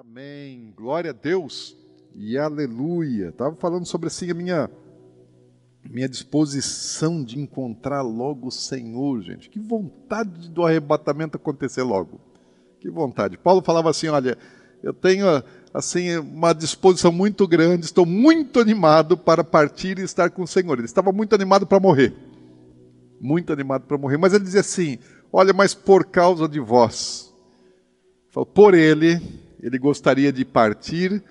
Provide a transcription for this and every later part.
Amém. Glória a Deus e aleluia. Estava falando sobre assim a minha minha disposição de encontrar logo o Senhor, gente. Que vontade do arrebatamento acontecer logo. Que vontade. Paulo falava assim, olha, eu tenho assim uma disposição muito grande, estou muito animado para partir e estar com o Senhor. Ele estava muito animado para morrer. Muito animado para morrer, mas ele dizia assim: "Olha, mas por causa de vós, por ele ele gostaria de partir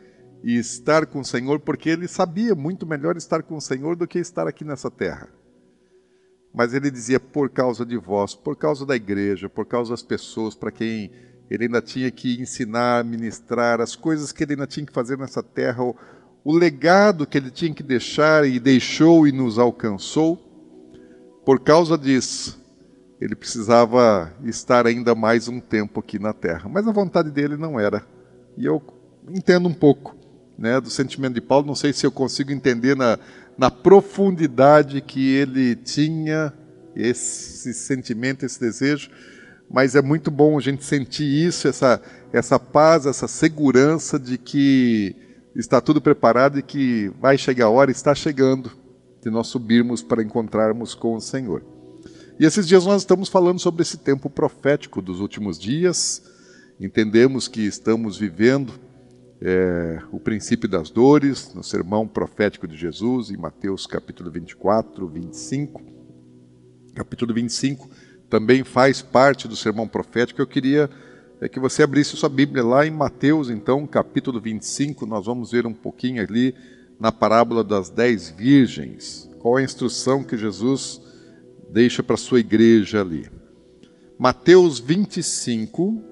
e estar com o Senhor, porque ele sabia muito melhor estar com o Senhor do que estar aqui nessa terra. Mas ele dizia por causa de vós, por causa da igreja, por causa das pessoas para quem ele ainda tinha que ensinar, ministrar, as coisas que ele ainda tinha que fazer nessa terra, o, o legado que ele tinha que deixar e deixou e nos alcançou. Por causa disso, ele precisava estar ainda mais um tempo aqui na terra. Mas a vontade dele não era e eu entendo um pouco né, do sentimento de Paulo, não sei se eu consigo entender na, na profundidade que ele tinha esse sentimento, esse desejo, mas é muito bom a gente sentir isso, essa, essa paz, essa segurança de que está tudo preparado e que vai chegar a hora, está chegando, de nós subirmos para encontrarmos com o Senhor. E esses dias nós estamos falando sobre esse tempo profético dos últimos dias, Entendemos que estamos vivendo é, o princípio das dores no sermão profético de Jesus, em Mateus capítulo 24, 25. Capítulo 25 também faz parte do sermão profético. Eu queria é, que você abrisse sua Bíblia lá em Mateus, então, capítulo 25. Nós vamos ver um pouquinho ali na parábola das dez virgens. Qual a instrução que Jesus deixa para a sua igreja ali? Mateus 25,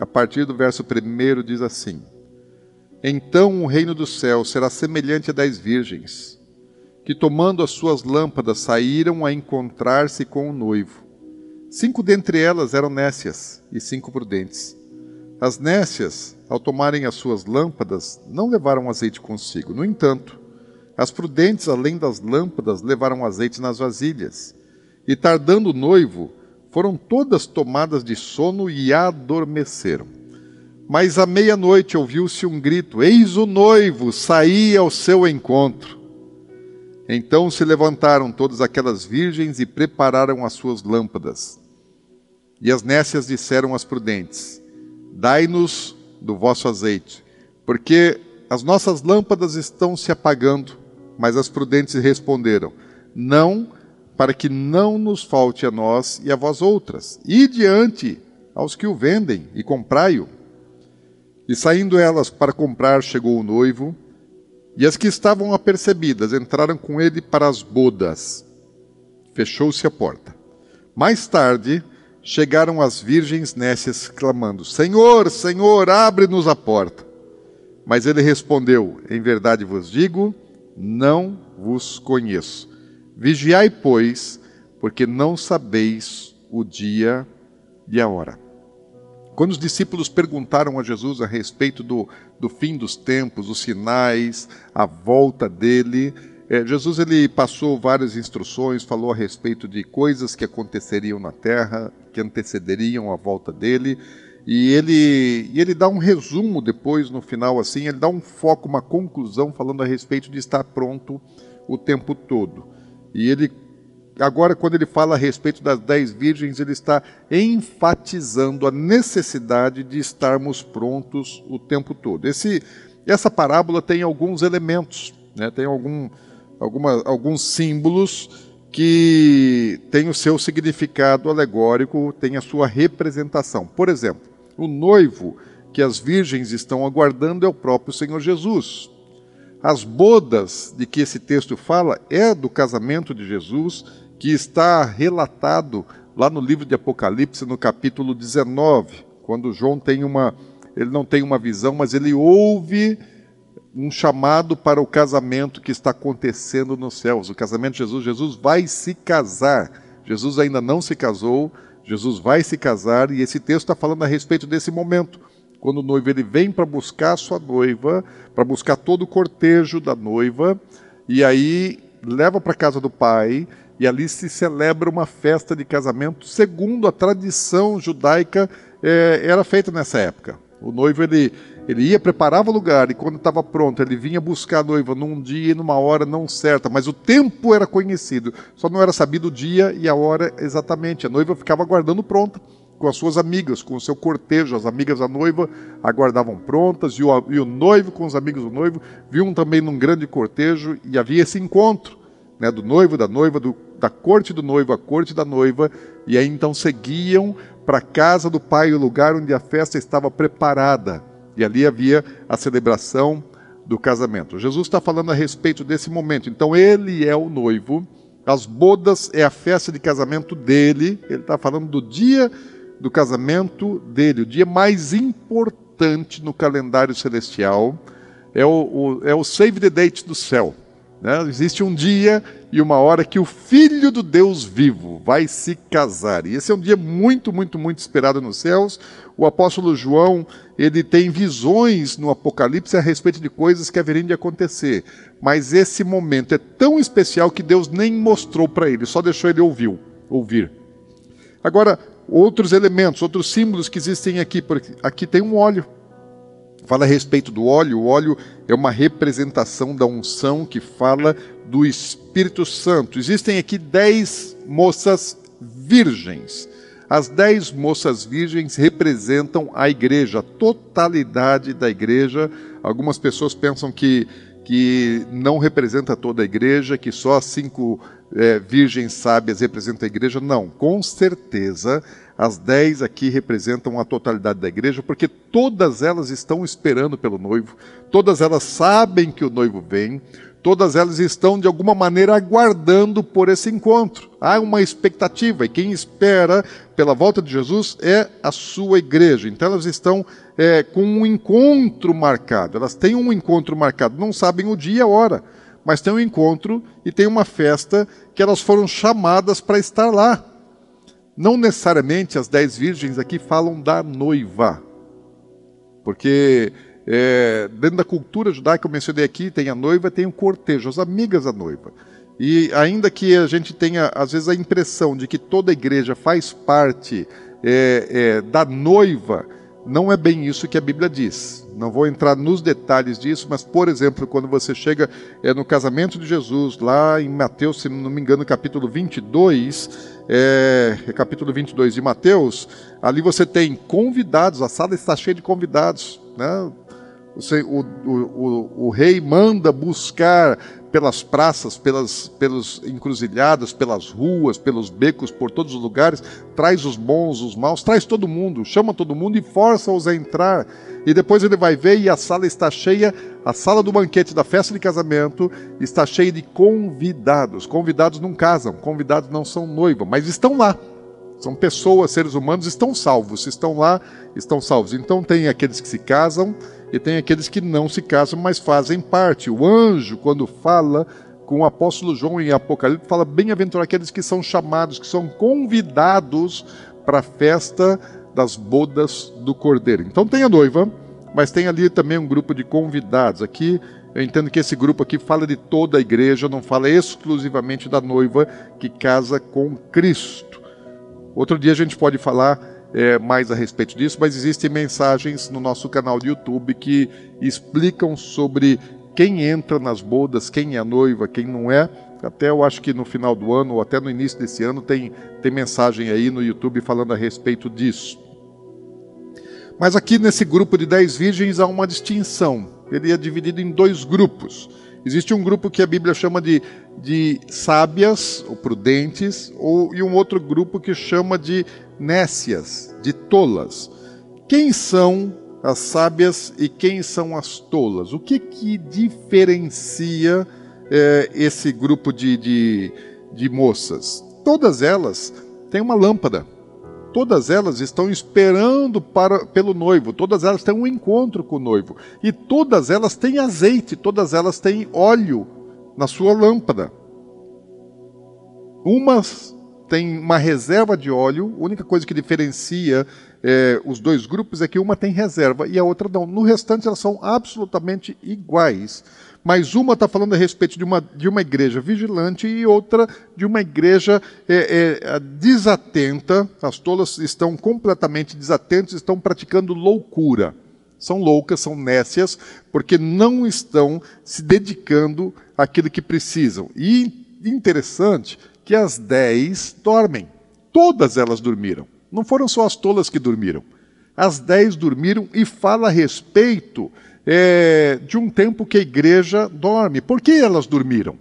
a partir do verso 1 diz assim: Então o reino do céu será semelhante a dez virgens, que tomando as suas lâmpadas saíram a encontrar-se com o noivo. Cinco dentre elas eram nécias e cinco prudentes. As nécias, ao tomarem as suas lâmpadas, não levaram azeite consigo. No entanto, as prudentes, além das lâmpadas, levaram azeite nas vasilhas. E tardando o noivo, foram todas tomadas de sono e adormeceram. Mas à meia-noite ouviu-se um grito: Eis o noivo, saí ao seu encontro. Então se levantaram todas aquelas virgens e prepararam as suas lâmpadas. E as nécias disseram às prudentes: Dai-nos do vosso azeite, porque as nossas lâmpadas estão se apagando. Mas as prudentes responderam: Não, para que não nos falte a nós e a vós outras. E diante aos que o vendem e comprai-o. E saindo elas para comprar, chegou o noivo, e as que estavam apercebidas entraram com ele para as bodas. Fechou-se a porta. Mais tarde, chegaram as virgens nécias, clamando: Senhor, Senhor, abre-nos a porta. Mas ele respondeu: Em verdade vos digo, não vos conheço. Vigiai, pois, porque não sabeis o dia e a hora. Quando os discípulos perguntaram a Jesus a respeito do, do fim dos tempos, os sinais, a volta dele, é, Jesus ele passou várias instruções, falou a respeito de coisas que aconteceriam na terra, que antecederiam a volta dele, e ele, e ele dá um resumo depois, no final, assim, ele dá um foco, uma conclusão, falando a respeito de estar pronto o tempo todo. E ele, agora, quando ele fala a respeito das dez virgens, ele está enfatizando a necessidade de estarmos prontos o tempo todo. Esse, essa parábola tem alguns elementos, né? tem algum, alguma, alguns símbolos que têm o seu significado alegórico, tem a sua representação. Por exemplo, o noivo que as virgens estão aguardando é o próprio Senhor Jesus. As bodas de que esse texto fala é do casamento de Jesus, que está relatado lá no livro de Apocalipse, no capítulo 19, quando João tem uma ele não tem uma visão, mas ele ouve um chamado para o casamento que está acontecendo nos céus. O casamento de Jesus, Jesus vai se casar. Jesus ainda não se casou, Jesus vai se casar e esse texto está falando a respeito desse momento quando o noivo ele vem para buscar a sua noiva, para buscar todo o cortejo da noiva, e aí leva para casa do pai, e ali se celebra uma festa de casamento, segundo a tradição judaica é, era feita nessa época. O noivo ele, Ele ia, preparava o lugar e quando estava pronto, ele vinha buscar a noiva num dia e numa hora não certa, mas o tempo era conhecido, só não era sabido o dia e a hora exatamente. A noiva ficava aguardando pronta com as suas amigas, com o seu cortejo. As amigas da noiva aguardavam prontas e o, e o noivo com os amigos do noivo viam também num grande cortejo e havia esse encontro né, do noivo, da noiva, do, da corte do noivo, a corte da noiva, e aí então seguiam para a casa do pai, o lugar onde a festa estava preparada. E ali havia a celebração do casamento. Jesus está falando a respeito desse momento. Então, ele é o noivo, as bodas é a festa de casamento dele. Ele está falando do dia do casamento dele, o dia mais importante no calendário celestial. É o, o, é o save the date do céu. Né? Existe um dia e uma hora que o Filho do Deus vivo vai se casar. E esse é um dia muito, muito, muito esperado nos céus. O apóstolo João ele tem visões no Apocalipse a respeito de coisas que haveriam de acontecer. Mas esse momento é tão especial que Deus nem mostrou para ele, só deixou ele ouvir. ouvir. Agora, outros elementos, outros símbolos que existem aqui. Porque aqui tem um óleo fala a respeito do óleo. O óleo é uma representação da unção que fala do Espírito Santo. Existem aqui dez moças virgens. As dez moças virgens representam a igreja, a totalidade da igreja. Algumas pessoas pensam que, que não representa toda a igreja, que só as cinco é, virgens sábias representam a igreja. Não, com certeza as dez aqui representam a totalidade da igreja, porque todas elas estão esperando pelo noivo, todas elas sabem que o noivo vem, todas elas estão de alguma maneira aguardando por esse encontro. Há uma expectativa, e quem espera pela volta de Jesus é a sua igreja. Então elas estão é, com um encontro marcado, elas têm um encontro marcado, não sabem o dia e a hora, mas tem um encontro e tem uma festa que elas foram chamadas para estar lá. Não necessariamente as dez virgens aqui falam da noiva, porque é, dentro da cultura judaica eu mencionei aqui, tem a noiva, tem o cortejo, as amigas da noiva. E ainda que a gente tenha, às vezes, a impressão de que toda a igreja faz parte é, é, da noiva, não é bem isso que a Bíblia diz. Não vou entrar nos detalhes disso, mas, por exemplo, quando você chega é, no casamento de Jesus, lá em Mateus, se não me engano, capítulo 22, é, é capítulo 22 de Mateus, ali você tem convidados, a sala está cheia de convidados. Né? Você, o, o, o, o rei manda buscar pelas praças, pelas pelos encruzilhadas, pelas ruas, pelos becos, por todos os lugares, traz os bons, os maus, traz todo mundo, chama todo mundo e força-os a entrar. E depois ele vai ver e a sala está cheia, a sala do banquete da festa de casamento está cheia de convidados. Convidados não casam, convidados não são noiva, mas estão lá. São pessoas, seres humanos, estão salvos. Estão lá, estão salvos. Então tem aqueles que se casam e tem aqueles que não se casam, mas fazem parte. O anjo, quando fala com o apóstolo João em Apocalipse, fala: bem-aventurados aqueles que são chamados, que são convidados para a festa das bodas do cordeiro. Então tem a noiva, mas tem ali também um grupo de convidados. Aqui eu entendo que esse grupo aqui fala de toda a igreja, não fala exclusivamente da noiva que casa com Cristo. Outro dia a gente pode falar é, mais a respeito disso, mas existem mensagens no nosso canal de YouTube que explicam sobre quem entra nas bodas, quem é a noiva, quem não é. Até eu acho que no final do ano, ou até no início desse ano, tem, tem mensagem aí no YouTube falando a respeito disso. Mas aqui nesse grupo de dez virgens há uma distinção. Ele é dividido em dois grupos. Existe um grupo que a Bíblia chama de, de sábias ou prudentes, ou, e um outro grupo que chama de nécias, de tolas. Quem são as sábias e quem são as tolas? O que, que diferencia é, esse grupo de, de, de moças? Todas elas têm uma lâmpada. Todas elas estão esperando para, pelo noivo, todas elas têm um encontro com o noivo. E todas elas têm azeite, todas elas têm óleo na sua lâmpada. Umas têm uma reserva de óleo, a única coisa que diferencia é, os dois grupos é que uma tem reserva e a outra não. No restante, elas são absolutamente iguais mas uma está falando a respeito de uma, de uma igreja vigilante e outra de uma igreja é, é, desatenta. As tolas estão completamente desatentas, estão praticando loucura. São loucas, são nécias, porque não estão se dedicando àquilo que precisam. E interessante que as dez dormem. Todas elas dormiram. Não foram só as tolas que dormiram. As dez dormiram e fala a respeito é, de um tempo que a igreja dorme. Por que elas dormiram?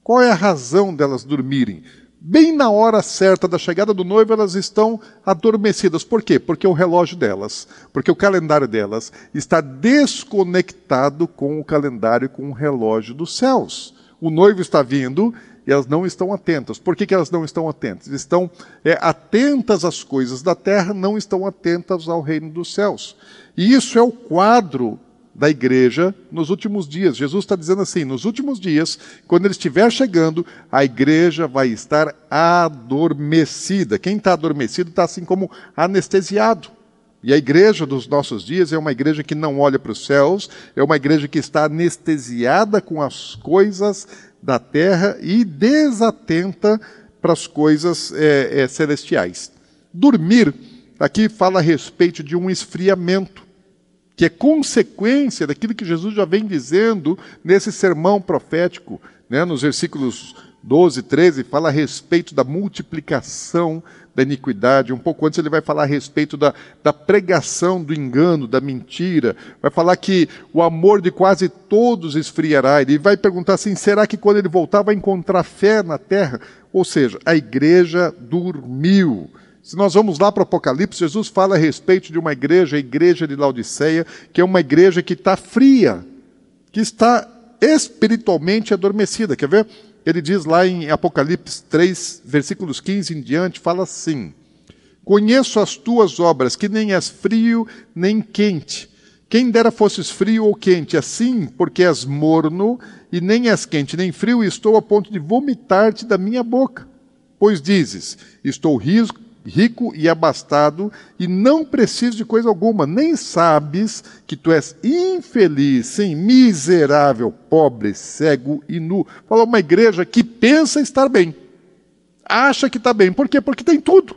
Qual é a razão delas dormirem? Bem na hora certa da chegada do noivo, elas estão adormecidas. Por quê? Porque o relógio delas, porque o calendário delas está desconectado com o calendário, com o relógio dos céus. O noivo está vindo e elas não estão atentas. Por que, que elas não estão atentas? Estão é, atentas às coisas da terra, não estão atentas ao reino dos céus. E isso é o quadro da igreja nos últimos dias. Jesus está dizendo assim: nos últimos dias, quando ele estiver chegando, a igreja vai estar adormecida. Quem está adormecido está assim como anestesiado. E a igreja dos nossos dias é uma igreja que não olha para os céus, é uma igreja que está anestesiada com as coisas da terra e desatenta para as coisas é, é, celestiais. Dormir, aqui fala a respeito de um esfriamento que é consequência daquilo que Jesus já vem dizendo nesse sermão profético, né, nos versículos 12, 13, fala a respeito da multiplicação da iniquidade. Um pouco antes ele vai falar a respeito da, da pregação do engano, da mentira. Vai falar que o amor de quase todos esfriará. Ele vai perguntar assim: será que quando ele voltar vai encontrar fé na terra? Ou seja, a igreja dormiu. Se nós vamos lá para o Apocalipse, Jesus fala a respeito de uma igreja, a igreja de Laodiceia, que é uma igreja que está fria, que está espiritualmente adormecida. Quer ver? Ele diz lá em Apocalipse 3, versículos 15 em diante, fala assim: Conheço as tuas obras, que nem és frio nem quente. Quem dera fosses frio ou quente, assim, porque és morno, e nem és quente nem frio, estou a ponto de vomitar-te da minha boca. Pois dizes: Estou risco rico e abastado e não preciso de coisa alguma, nem sabes que tu és infeliz, sim, miserável, pobre, cego e nu. Fala uma igreja que pensa estar bem, acha que está bem. Por quê? Porque tem tudo.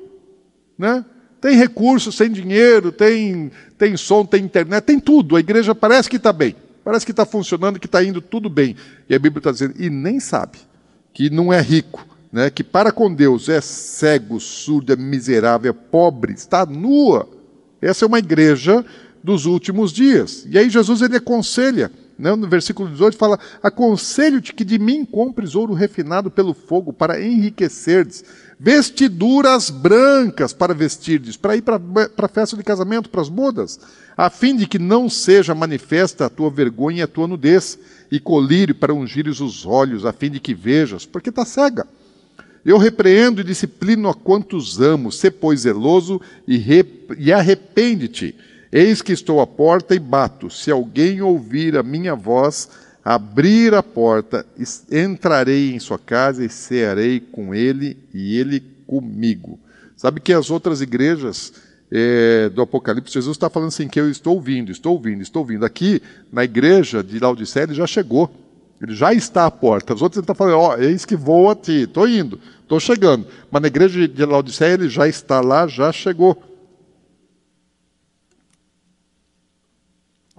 Né? Tem recursos, tem dinheiro, tem, tem som, tem internet, tem tudo. A igreja parece que está bem, parece que está funcionando, que está indo tudo bem. E a Bíblia está dizendo, e nem sabe que não é rico, né, que para com Deus é cego, surdo, é miserável, é pobre, está nua. Essa é uma igreja dos últimos dias. E aí Jesus ele aconselha, né, no versículo 18 fala: "Aconselho-te que de mim compres ouro refinado pelo fogo para enriquecerdes, vestiduras brancas para vestirdes, para ir para a festa de casamento, para as bodas, a fim de que não seja manifesta a tua vergonha e a tua nudez, e colírio para ungires os olhos, a fim de que vejas, porque está cega." Eu repreendo e disciplino a quantos amo, sê pois zeloso e, e arrepende-te. Eis que estou à porta e bato. Se alguém ouvir a minha voz, abrir a porta, entrarei em sua casa e cearei com ele e ele comigo. Sabe que as outras igrejas é, do Apocalipse, Jesus está falando assim, que eu estou ouvindo, estou ouvindo, estou ouvindo. Aqui, na igreja de Laodicea, ele já chegou. Ele já está à porta. Os outros ele está falando, ó, oh, eis que vou a ti, estou indo, estou chegando. Mas na igreja de Laodiceia ele já está lá, já chegou.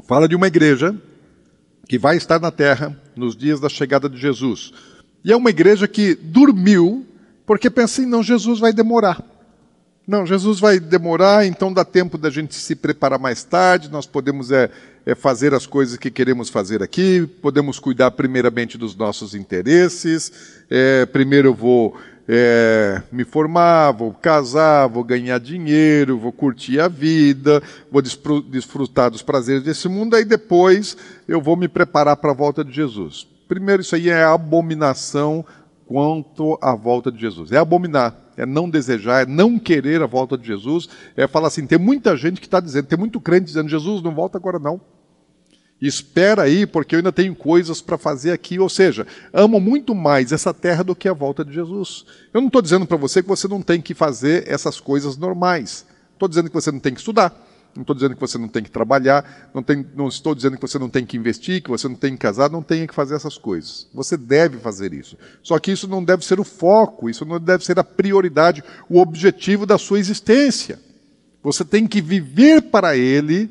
Fala de uma igreja que vai estar na terra nos dias da chegada de Jesus. E é uma igreja que dormiu, porque pensa não, Jesus vai demorar. Não, Jesus vai demorar, então dá tempo da gente se preparar mais tarde, nós podemos é, é fazer as coisas que queremos fazer aqui, podemos cuidar primeiramente dos nossos interesses. É, primeiro eu vou é, me formar, vou casar, vou ganhar dinheiro, vou curtir a vida, vou desfrutar dos prazeres desse mundo, aí depois eu vou me preparar para a volta de Jesus. Primeiro, isso aí é abominação quanto à volta de Jesus. É abominar, é não desejar, é não querer a volta de Jesus, é falar assim, tem muita gente que está dizendo, tem muito crente dizendo, Jesus, não volta agora não. Espera aí, porque eu ainda tenho coisas para fazer aqui. Ou seja, amo muito mais essa terra do que a volta de Jesus. Eu não estou dizendo para você que você não tem que fazer essas coisas normais. Estou dizendo que você não tem que estudar. Não estou dizendo que você não tem que trabalhar. Não, tem, não estou dizendo que você não tem que investir, que você não tem que casar. Não tem que fazer essas coisas. Você deve fazer isso. Só que isso não deve ser o foco. Isso não deve ser a prioridade, o objetivo da sua existência. Você tem que viver para Ele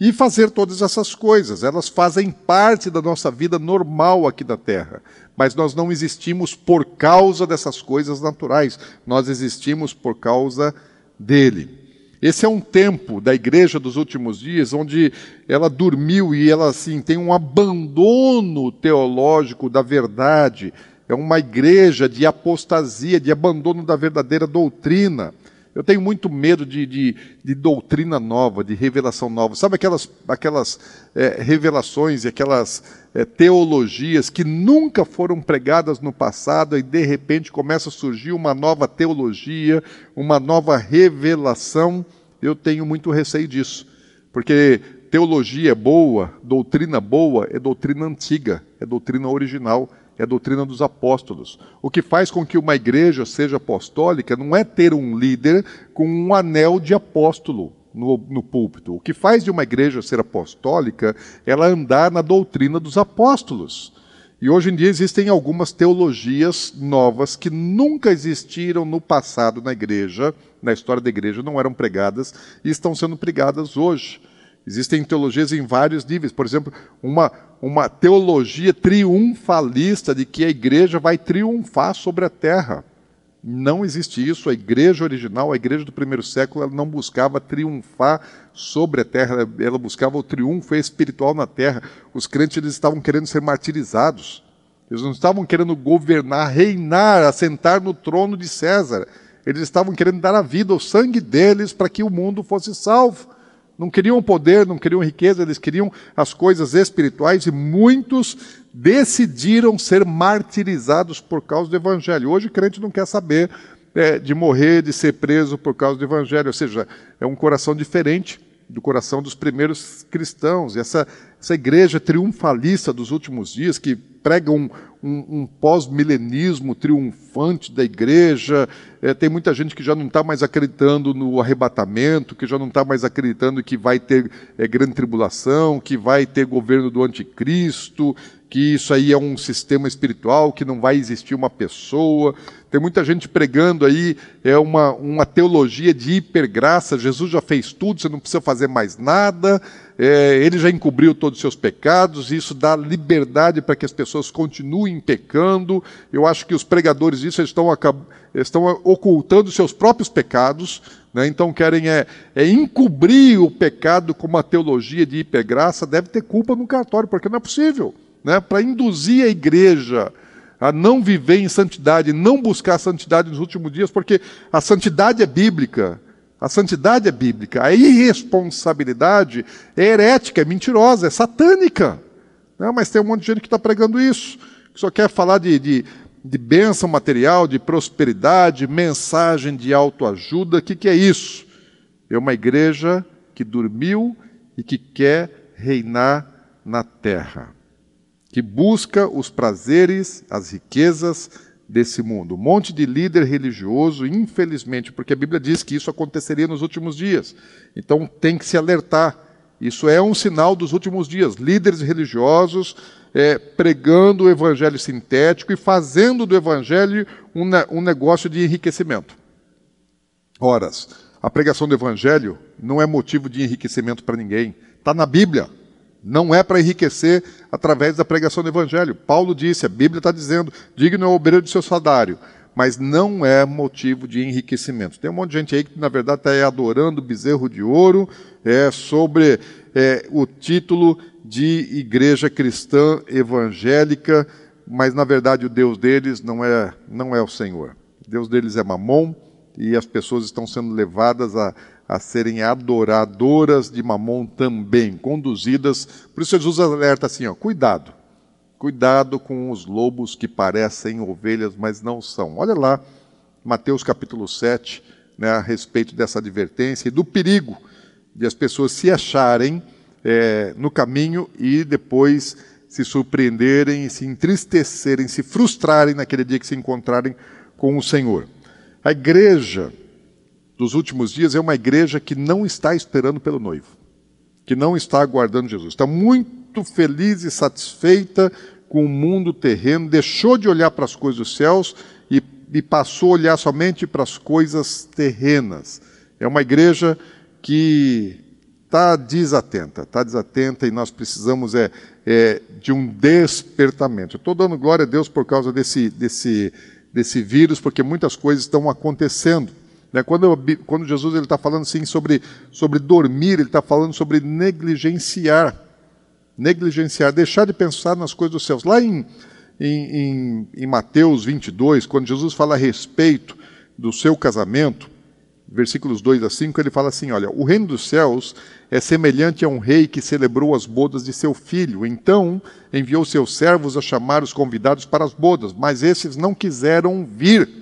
e fazer todas essas coisas. Elas fazem parte da nossa vida normal aqui da Terra. Mas nós não existimos por causa dessas coisas naturais, nós existimos por causa dele. Esse é um tempo da igreja dos últimos dias onde ela dormiu e ela assim tem um abandono teológico da verdade. É uma igreja de apostasia, de abandono da verdadeira doutrina. Eu tenho muito medo de, de, de doutrina nova, de revelação nova. Sabe aquelas, aquelas é, revelações e aquelas é, teologias que nunca foram pregadas no passado e de repente começa a surgir uma nova teologia, uma nova revelação? Eu tenho muito receio disso. Porque teologia boa, doutrina boa, é doutrina antiga, é doutrina original é a doutrina dos apóstolos. O que faz com que uma igreja seja apostólica não é ter um líder com um anel de apóstolo no, no púlpito. O que faz de uma igreja ser apostólica é ela andar na doutrina dos apóstolos. E hoje em dia existem algumas teologias novas que nunca existiram no passado na igreja, na história da igreja, não eram pregadas e estão sendo pregadas hoje. Existem teologias em vários níveis. Por exemplo, uma, uma teologia triunfalista de que a igreja vai triunfar sobre a terra. Não existe isso. A igreja original, a igreja do primeiro século, ela não buscava triunfar sobre a terra, ela buscava o triunfo espiritual na terra. Os crentes eles estavam querendo ser martirizados. Eles não estavam querendo governar, reinar, assentar no trono de César. Eles estavam querendo dar a vida, o sangue deles, para que o mundo fosse salvo. Não queriam poder, não queriam riqueza, eles queriam as coisas espirituais e muitos decidiram ser martirizados por causa do evangelho. Hoje o crente não quer saber é, de morrer, de ser preso por causa do evangelho, ou seja, é um coração diferente do coração dos primeiros cristãos. E essa, essa igreja triunfalista dos últimos dias, que prega um, um, um pós-milenismo triunfante da igreja. É, tem muita gente que já não está mais acreditando no arrebatamento, que já não está mais acreditando que vai ter é, grande tribulação, que vai ter governo do anticristo, que isso aí é um sistema espiritual, que não vai existir uma pessoa. Tem muita gente pregando aí é uma, uma teologia de hipergraça. Jesus já fez tudo, você não precisa fazer mais nada. É, ele já encobriu todos os seus pecados. Isso dá liberdade para que as pessoas continuem pecando. Eu acho que os pregadores disso estão, estão ocultando seus próprios pecados. Né? Então querem é, é encobrir o pecado com uma teologia de hipergraça. Deve ter culpa no cartório, porque não é possível né, para induzir a igreja a não viver em santidade, não buscar a santidade nos últimos dias, porque a santidade é bíblica. A santidade é bíblica. A irresponsabilidade é herética, é mentirosa, é satânica. Mas tem um monte de gente que está pregando isso, que só quer falar de, de, de bênção material, de prosperidade, mensagem de autoajuda. O que, que é isso? É uma igreja que dormiu e que quer reinar na terra que busca os prazeres, as riquezas desse mundo. Um monte de líder religioso, infelizmente, porque a Bíblia diz que isso aconteceria nos últimos dias. Então tem que se alertar. Isso é um sinal dos últimos dias. Líderes religiosos é, pregando o evangelho sintético e fazendo do evangelho um, um negócio de enriquecimento. Horas, a pregação do evangelho não é motivo de enriquecimento para ninguém. Está na Bíblia. Não é para enriquecer através da pregação do Evangelho. Paulo disse, a Bíblia está dizendo, digno é o obreiro do seu salário, mas não é motivo de enriquecimento. Tem um monte de gente aí que, na verdade, está adorando o bezerro de ouro é, sobre é, o título de igreja cristã evangélica, mas, na verdade, o Deus deles não é, não é o Senhor. O Deus deles é Mamon e as pessoas estão sendo levadas a a serem adoradoras de mamon também, conduzidas. Por isso Jesus alerta assim, ó, cuidado. Cuidado com os lobos que parecem ovelhas, mas não são. Olha lá, Mateus capítulo 7, né, a respeito dessa advertência e do perigo de as pessoas se acharem é, no caminho e depois se surpreenderem, se entristecerem, se frustrarem naquele dia que se encontrarem com o Senhor. A igreja dos últimos dias é uma igreja que não está esperando pelo noivo, que não está aguardando Jesus. Está muito feliz e satisfeita com o mundo terreno, deixou de olhar para as coisas dos céus e, e passou a olhar somente para as coisas terrenas. É uma igreja que está desatenta, está desatenta e nós precisamos é, é de um despertamento. Estou dando glória a Deus por causa desse, desse, desse vírus, porque muitas coisas estão acontecendo. Né? Quando, quando Jesus está falando assim sobre, sobre dormir, ele está falando sobre negligenciar. Negligenciar, deixar de pensar nas coisas dos céus. Lá em, em, em, em Mateus 22, quando Jesus fala a respeito do seu casamento, versículos 2 a 5, ele fala assim: Olha, o reino dos céus é semelhante a um rei que celebrou as bodas de seu filho. Então enviou seus servos a chamar os convidados para as bodas, mas esses não quiseram vir.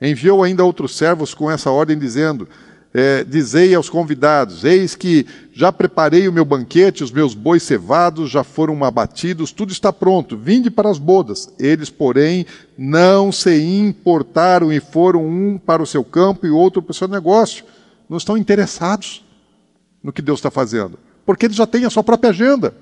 Enviou ainda outros servos com essa ordem, dizendo: é, Dizei aos convidados: Eis que já preparei o meu banquete, os meus bois cevados já foram abatidos, tudo está pronto, vinde para as bodas. Eles, porém, não se importaram e foram um para o seu campo e outro para o seu negócio. Não estão interessados no que Deus está fazendo, porque eles já têm a sua própria agenda.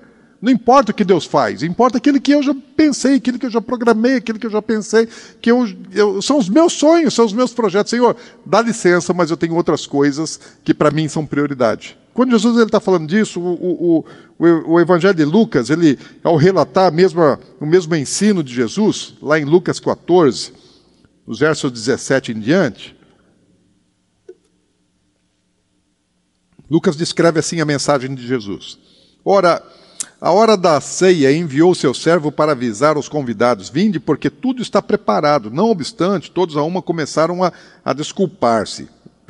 Não importa o que Deus faz, importa aquilo que eu já pensei, aquilo que eu já programei, aquilo que eu já pensei, que eu, eu, são os meus sonhos, são os meus projetos. Senhor, dá licença, mas eu tenho outras coisas que para mim são prioridade. Quando Jesus está falando disso, o, o, o, o, Evangelho de Lucas, ele, ao relatar mesma, o mesmo ensino de Jesus, lá em Lucas 14, os versos 17 em diante, Lucas descreve assim a mensagem de Jesus. Ora, a hora da ceia enviou seu servo para avisar os convidados: Vinde, porque tudo está preparado. Não obstante, todos a uma começaram a, a desculpar-se.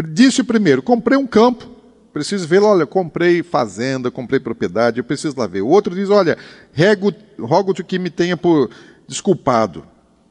Disse primeiro: Comprei um campo. Preciso ver, olha, comprei fazenda, comprei propriedade, eu preciso lá ver. O outro diz: Olha, rogo-te que me tenha por desculpado.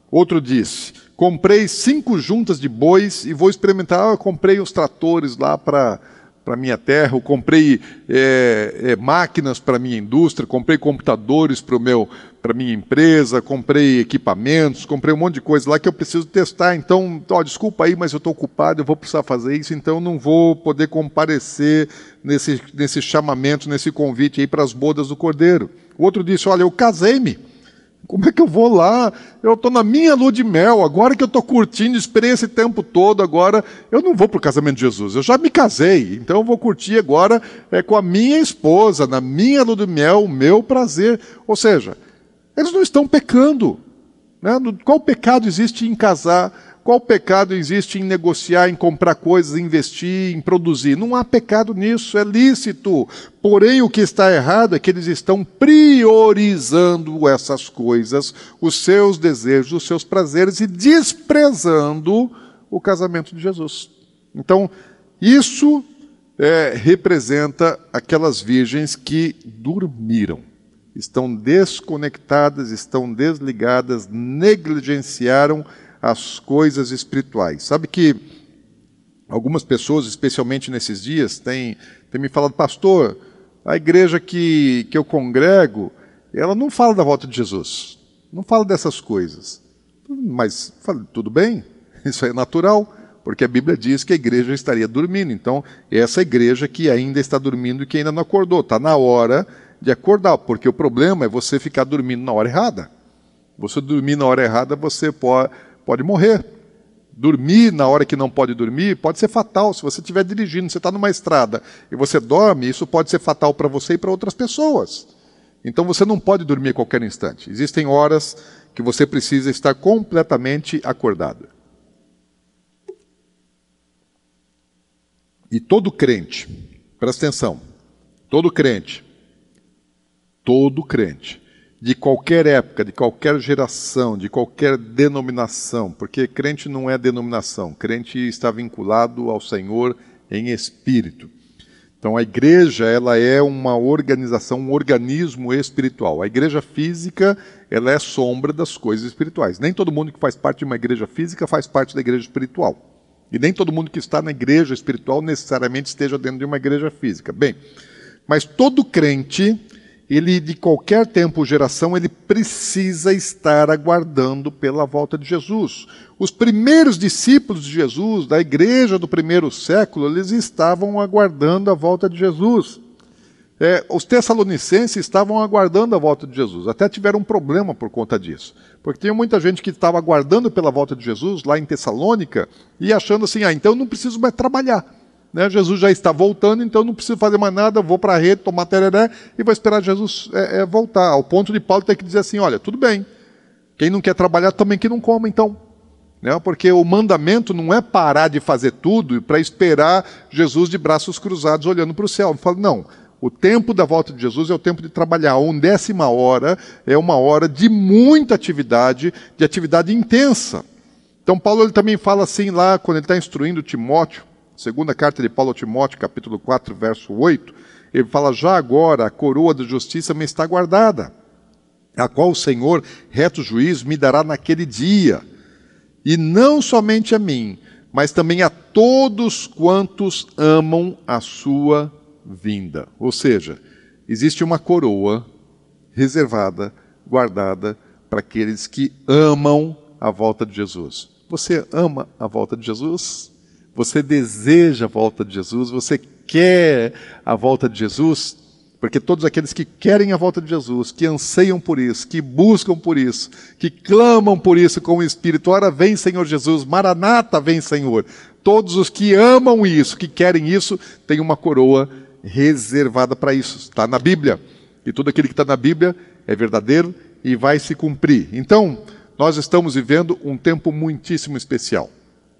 Outro disse: Comprei cinco juntas de bois e vou experimentar. Ah, comprei os tratores lá para para minha terra, eu comprei é, é, máquinas para minha indústria, comprei computadores para meu para minha empresa, comprei equipamentos, comprei um monte de coisa lá que eu preciso testar. Então, ó, desculpa aí, mas eu estou ocupado, eu vou precisar fazer isso, então não vou poder comparecer nesse, nesse chamamento, nesse convite aí para as bodas do Cordeiro. O outro disse: Olha, eu casei-me. Como é que eu vou lá? Eu estou na minha lua de mel, agora que eu estou curtindo, esperei esse tempo todo, agora eu não vou para o casamento de Jesus. Eu já me casei, então eu vou curtir agora é, com a minha esposa, na minha lua de mel, o meu prazer. Ou seja, eles não estão pecando. Né? Qual pecado existe em casar? Qual pecado existe em negociar, em comprar coisas, investir, em produzir? Não há pecado nisso, é lícito. Porém, o que está errado é que eles estão priorizando essas coisas, os seus desejos, os seus prazeres e desprezando o casamento de Jesus. Então, isso é, representa aquelas virgens que dormiram, estão desconectadas, estão desligadas, negligenciaram as coisas espirituais. Sabe que algumas pessoas, especialmente nesses dias, têm, têm me falado, pastor, a igreja que, que eu congrego, ela não fala da volta de Jesus, não fala dessas coisas. Mas tudo bem, isso é natural, porque a Bíblia diz que a igreja estaria dormindo. Então, essa igreja que ainda está dormindo e que ainda não acordou, está na hora de acordar, porque o problema é você ficar dormindo na hora errada. Você dormir na hora errada, você pode, pode morrer. Dormir na hora que não pode dormir pode ser fatal. Se você estiver dirigindo, você está numa estrada e você dorme, isso pode ser fatal para você e para outras pessoas. Então você não pode dormir a qualquer instante. Existem horas que você precisa estar completamente acordado. E todo crente, presta atenção, todo crente, todo crente, de qualquer época, de qualquer geração, de qualquer denominação, porque crente não é denominação, crente está vinculado ao Senhor em espírito. Então a igreja, ela é uma organização, um organismo espiritual. A igreja física, ela é sombra das coisas espirituais. Nem todo mundo que faz parte de uma igreja física faz parte da igreja espiritual. E nem todo mundo que está na igreja espiritual necessariamente esteja dentro de uma igreja física. Bem, mas todo crente ele de qualquer tempo ou geração, ele precisa estar aguardando pela volta de Jesus. Os primeiros discípulos de Jesus, da igreja do primeiro século, eles estavam aguardando a volta de Jesus. É, os tessalonicenses estavam aguardando a volta de Jesus, até tiveram um problema por conta disso, porque tinha muita gente que estava aguardando pela volta de Jesus lá em Tessalônica e achando assim: ah, então eu não preciso mais trabalhar. Né? Jesus já está voltando, então não preciso fazer mais nada, vou para a rede, tomar tereré e vou esperar Jesus é, é, voltar. Ao ponto de Paulo ter que dizer assim: olha, tudo bem, quem não quer trabalhar também que não coma, então. Né? Porque o mandamento não é parar de fazer tudo para esperar Jesus de braços cruzados olhando para o céu. Eu falo, não. O tempo da volta de Jesus é o tempo de trabalhar. A undécima hora é uma hora de muita atividade, de atividade intensa. Então, Paulo ele também fala assim lá, quando ele está instruindo Timóteo, segunda carta de Paulo a Timóteo, capítulo 4, verso 8, ele fala: Já agora a coroa da justiça me está guardada, a qual o Senhor, reto juiz, me dará naquele dia. E não somente a mim, mas também a todos quantos amam a sua vinda. Ou seja, existe uma coroa reservada, guardada para aqueles que amam a volta de Jesus. Você ama a volta de Jesus? Você deseja a volta de Jesus? Você quer a volta de Jesus? Porque todos aqueles que querem a volta de Jesus, que anseiam por isso, que buscam por isso, que clamam por isso com o Espírito, ora vem Senhor Jesus, Maranata vem Senhor. Todos os que amam isso, que querem isso, têm uma coroa reservada para isso. Está na Bíblia. E tudo aquilo que está na Bíblia é verdadeiro e vai se cumprir. Então, nós estamos vivendo um tempo muitíssimo especial.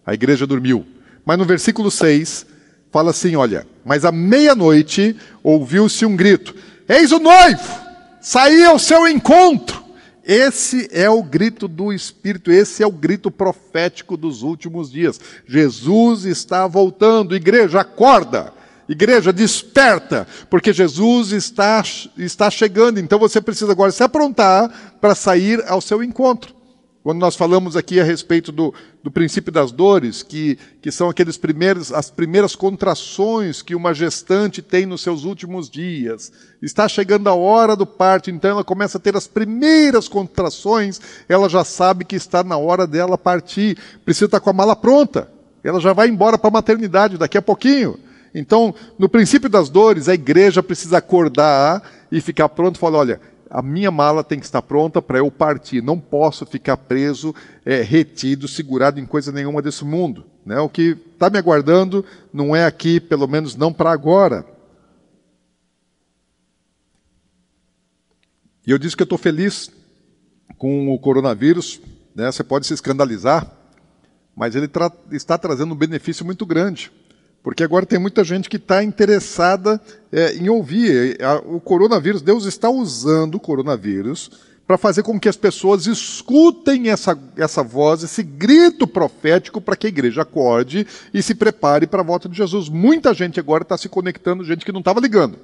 A igreja dormiu. Mas no versículo 6, fala assim: olha, mas à meia-noite ouviu-se um grito: Eis o noivo! Saí ao seu encontro! Esse é o grito do Espírito, esse é o grito profético dos últimos dias. Jesus está voltando, igreja, acorda! Igreja, desperta, porque Jesus está, está chegando, então você precisa agora se aprontar para sair ao seu encontro. Quando nós falamos aqui a respeito do, do princípio das dores, que, que são aqueles primeiros, as primeiras contrações que uma gestante tem nos seus últimos dias. Está chegando a hora do parto, então ela começa a ter as primeiras contrações, ela já sabe que está na hora dela partir. Precisa estar com a mala pronta. Ela já vai embora para a maternidade daqui a pouquinho. Então, no princípio das dores, a igreja precisa acordar e ficar pronto e falar: olha, a minha mala tem que estar pronta para eu partir. Não posso ficar preso, é, retido, segurado em coisa nenhuma desse mundo. Né? O que está me aguardando não é aqui, pelo menos não para agora. E eu disse que eu estou feliz com o coronavírus. Né? Você pode se escandalizar, mas ele tra está trazendo um benefício muito grande. Porque agora tem muita gente que está interessada é, em ouvir. O coronavírus, Deus está usando o coronavírus para fazer com que as pessoas escutem essa, essa voz, esse grito profético, para que a igreja acorde e se prepare para a volta de Jesus. Muita gente agora está se conectando, gente que não estava ligando,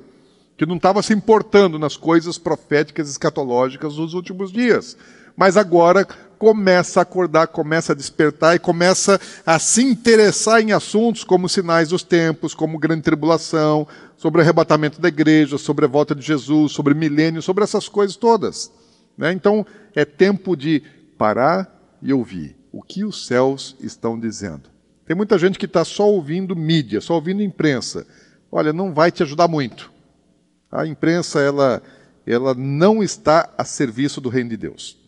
que não estava se importando nas coisas proféticas escatológicas dos últimos dias. Mas agora começa a acordar, começa a despertar e começa a se interessar em assuntos como sinais dos tempos, como grande tribulação, sobre o arrebatamento da igreja, sobre a volta de Jesus, sobre milênio, sobre essas coisas todas. Né? Então, é tempo de parar e ouvir o que os céus estão dizendo. Tem muita gente que está só ouvindo mídia, só ouvindo imprensa. Olha, não vai te ajudar muito. A imprensa, ela, ela não está a serviço do reino de Deus.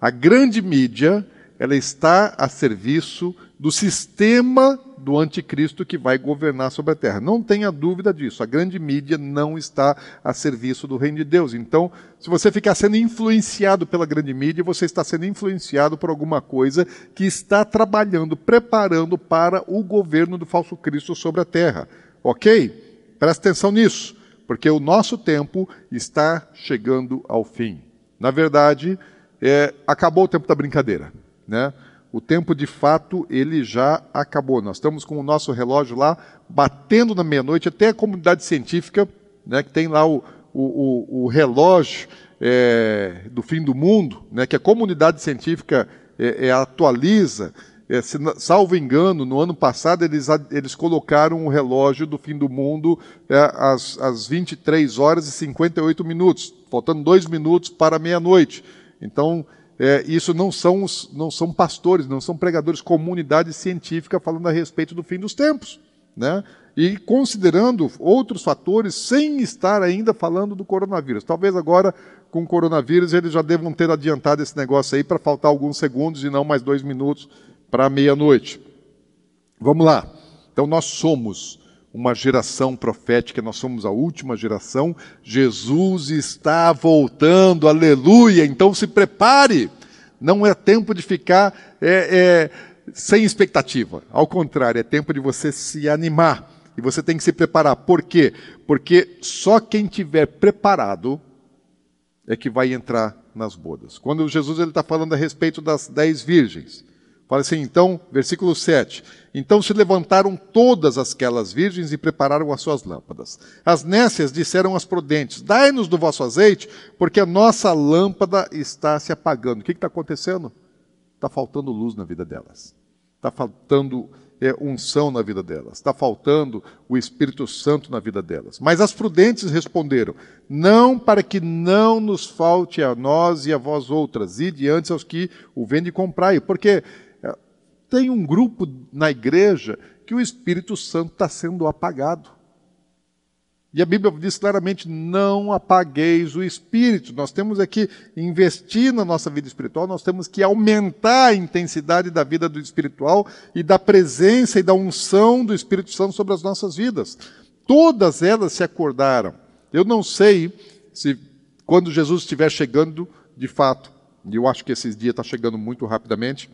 A grande mídia, ela está a serviço do sistema do anticristo que vai governar sobre a terra. Não tenha dúvida disso. A grande mídia não está a serviço do reino de Deus. Então, se você ficar sendo influenciado pela grande mídia, você está sendo influenciado por alguma coisa que está trabalhando, preparando para o governo do falso Cristo sobre a terra. Ok? Presta atenção nisso, porque o nosso tempo está chegando ao fim. Na verdade, é, acabou o tempo da brincadeira, né? O tempo de fato ele já acabou. Nós estamos com o nosso relógio lá batendo na meia-noite. Até a comunidade científica, né, que tem lá o, o, o relógio é, do fim do mundo, né, que a comunidade científica é, é atualiza. É, se, salvo engano, no ano passado eles, eles colocaram o relógio do fim do mundo é, às, às 23 horas e 58 minutos, faltando dois minutos para meia-noite. Então, é, isso não são, os, não são pastores, não são pregadores, comunidade científica falando a respeito do fim dos tempos. Né? E considerando outros fatores sem estar ainda falando do coronavírus. Talvez agora, com o coronavírus, eles já devam ter adiantado esse negócio aí para faltar alguns segundos e não mais dois minutos para meia-noite. Vamos lá. Então nós somos uma geração profética, nós somos a última geração. Jesus está voltando, aleluia! Então se prepare. Não é tempo de ficar é, é, sem expectativa. Ao contrário, é tempo de você se animar. E você tem que se preparar. Por quê? Porque só quem tiver preparado é que vai entrar nas bodas. Quando Jesus está falando a respeito das dez virgens, fala assim, então, versículo 7. Então se levantaram todas aquelas virgens e prepararam as suas lâmpadas. As nécias disseram às prudentes: Dai-nos do vosso azeite, porque a nossa lâmpada está se apagando. O que está acontecendo? Está faltando luz na vida delas. Está faltando é, unção na vida delas. Está faltando o Espírito Santo na vida delas. Mas as prudentes responderam: Não para que não nos falte a nós e a vós outras, e diante aos que o vendem e comprai. Porque tem um grupo na igreja que o Espírito Santo está sendo apagado. E a Bíblia diz claramente: não apagueis o espírito. Nós temos aqui investir na nossa vida espiritual, nós temos que aumentar a intensidade da vida do espiritual e da presença e da unção do Espírito Santo sobre as nossas vidas. Todas elas se acordaram. Eu não sei se quando Jesus estiver chegando, de fato, e eu acho que esses dias está chegando muito rapidamente,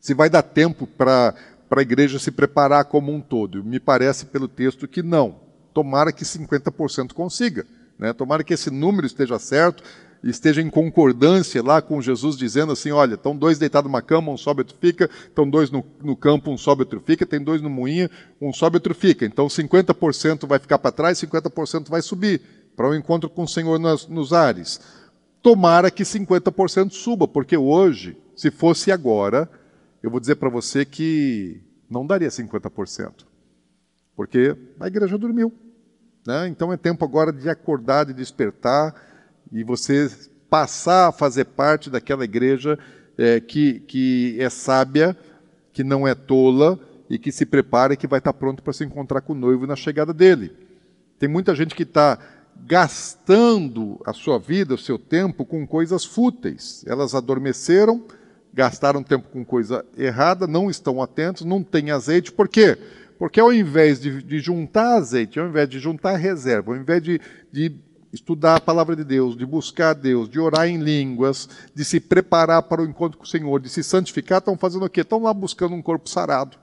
se vai dar tempo para a igreja se preparar como um todo. Me parece pelo texto que não. Tomara que 50% consiga. Né? Tomara que esse número esteja certo, esteja em concordância lá com Jesus dizendo assim: olha, estão dois deitados numa cama, um sobe, outro fica, estão dois no, no campo, um sobe, outro fica, tem dois no moinho, um sobe, outro fica. Então 50% vai ficar para trás, 50% vai subir para o um encontro com o Senhor nas, nos ares. Tomara que 50% suba, porque hoje, se fosse agora, eu vou dizer para você que não daria 50%, porque a igreja dormiu. Né? Então é tempo agora de acordar, de despertar e você passar a fazer parte daquela igreja é, que, que é sábia, que não é tola e que se prepara e que vai estar pronto para se encontrar com o noivo na chegada dele. Tem muita gente que está gastando a sua vida, o seu tempo com coisas fúteis. Elas adormeceram, gastaram tempo com coisa errada, não estão atentos, não tem azeite. Por quê? Porque ao invés de, de juntar azeite, ao invés de juntar reserva, ao invés de, de estudar a palavra de Deus, de buscar Deus, de orar em línguas, de se preparar para o encontro com o Senhor, de se santificar, estão fazendo o quê? Estão lá buscando um corpo sarado.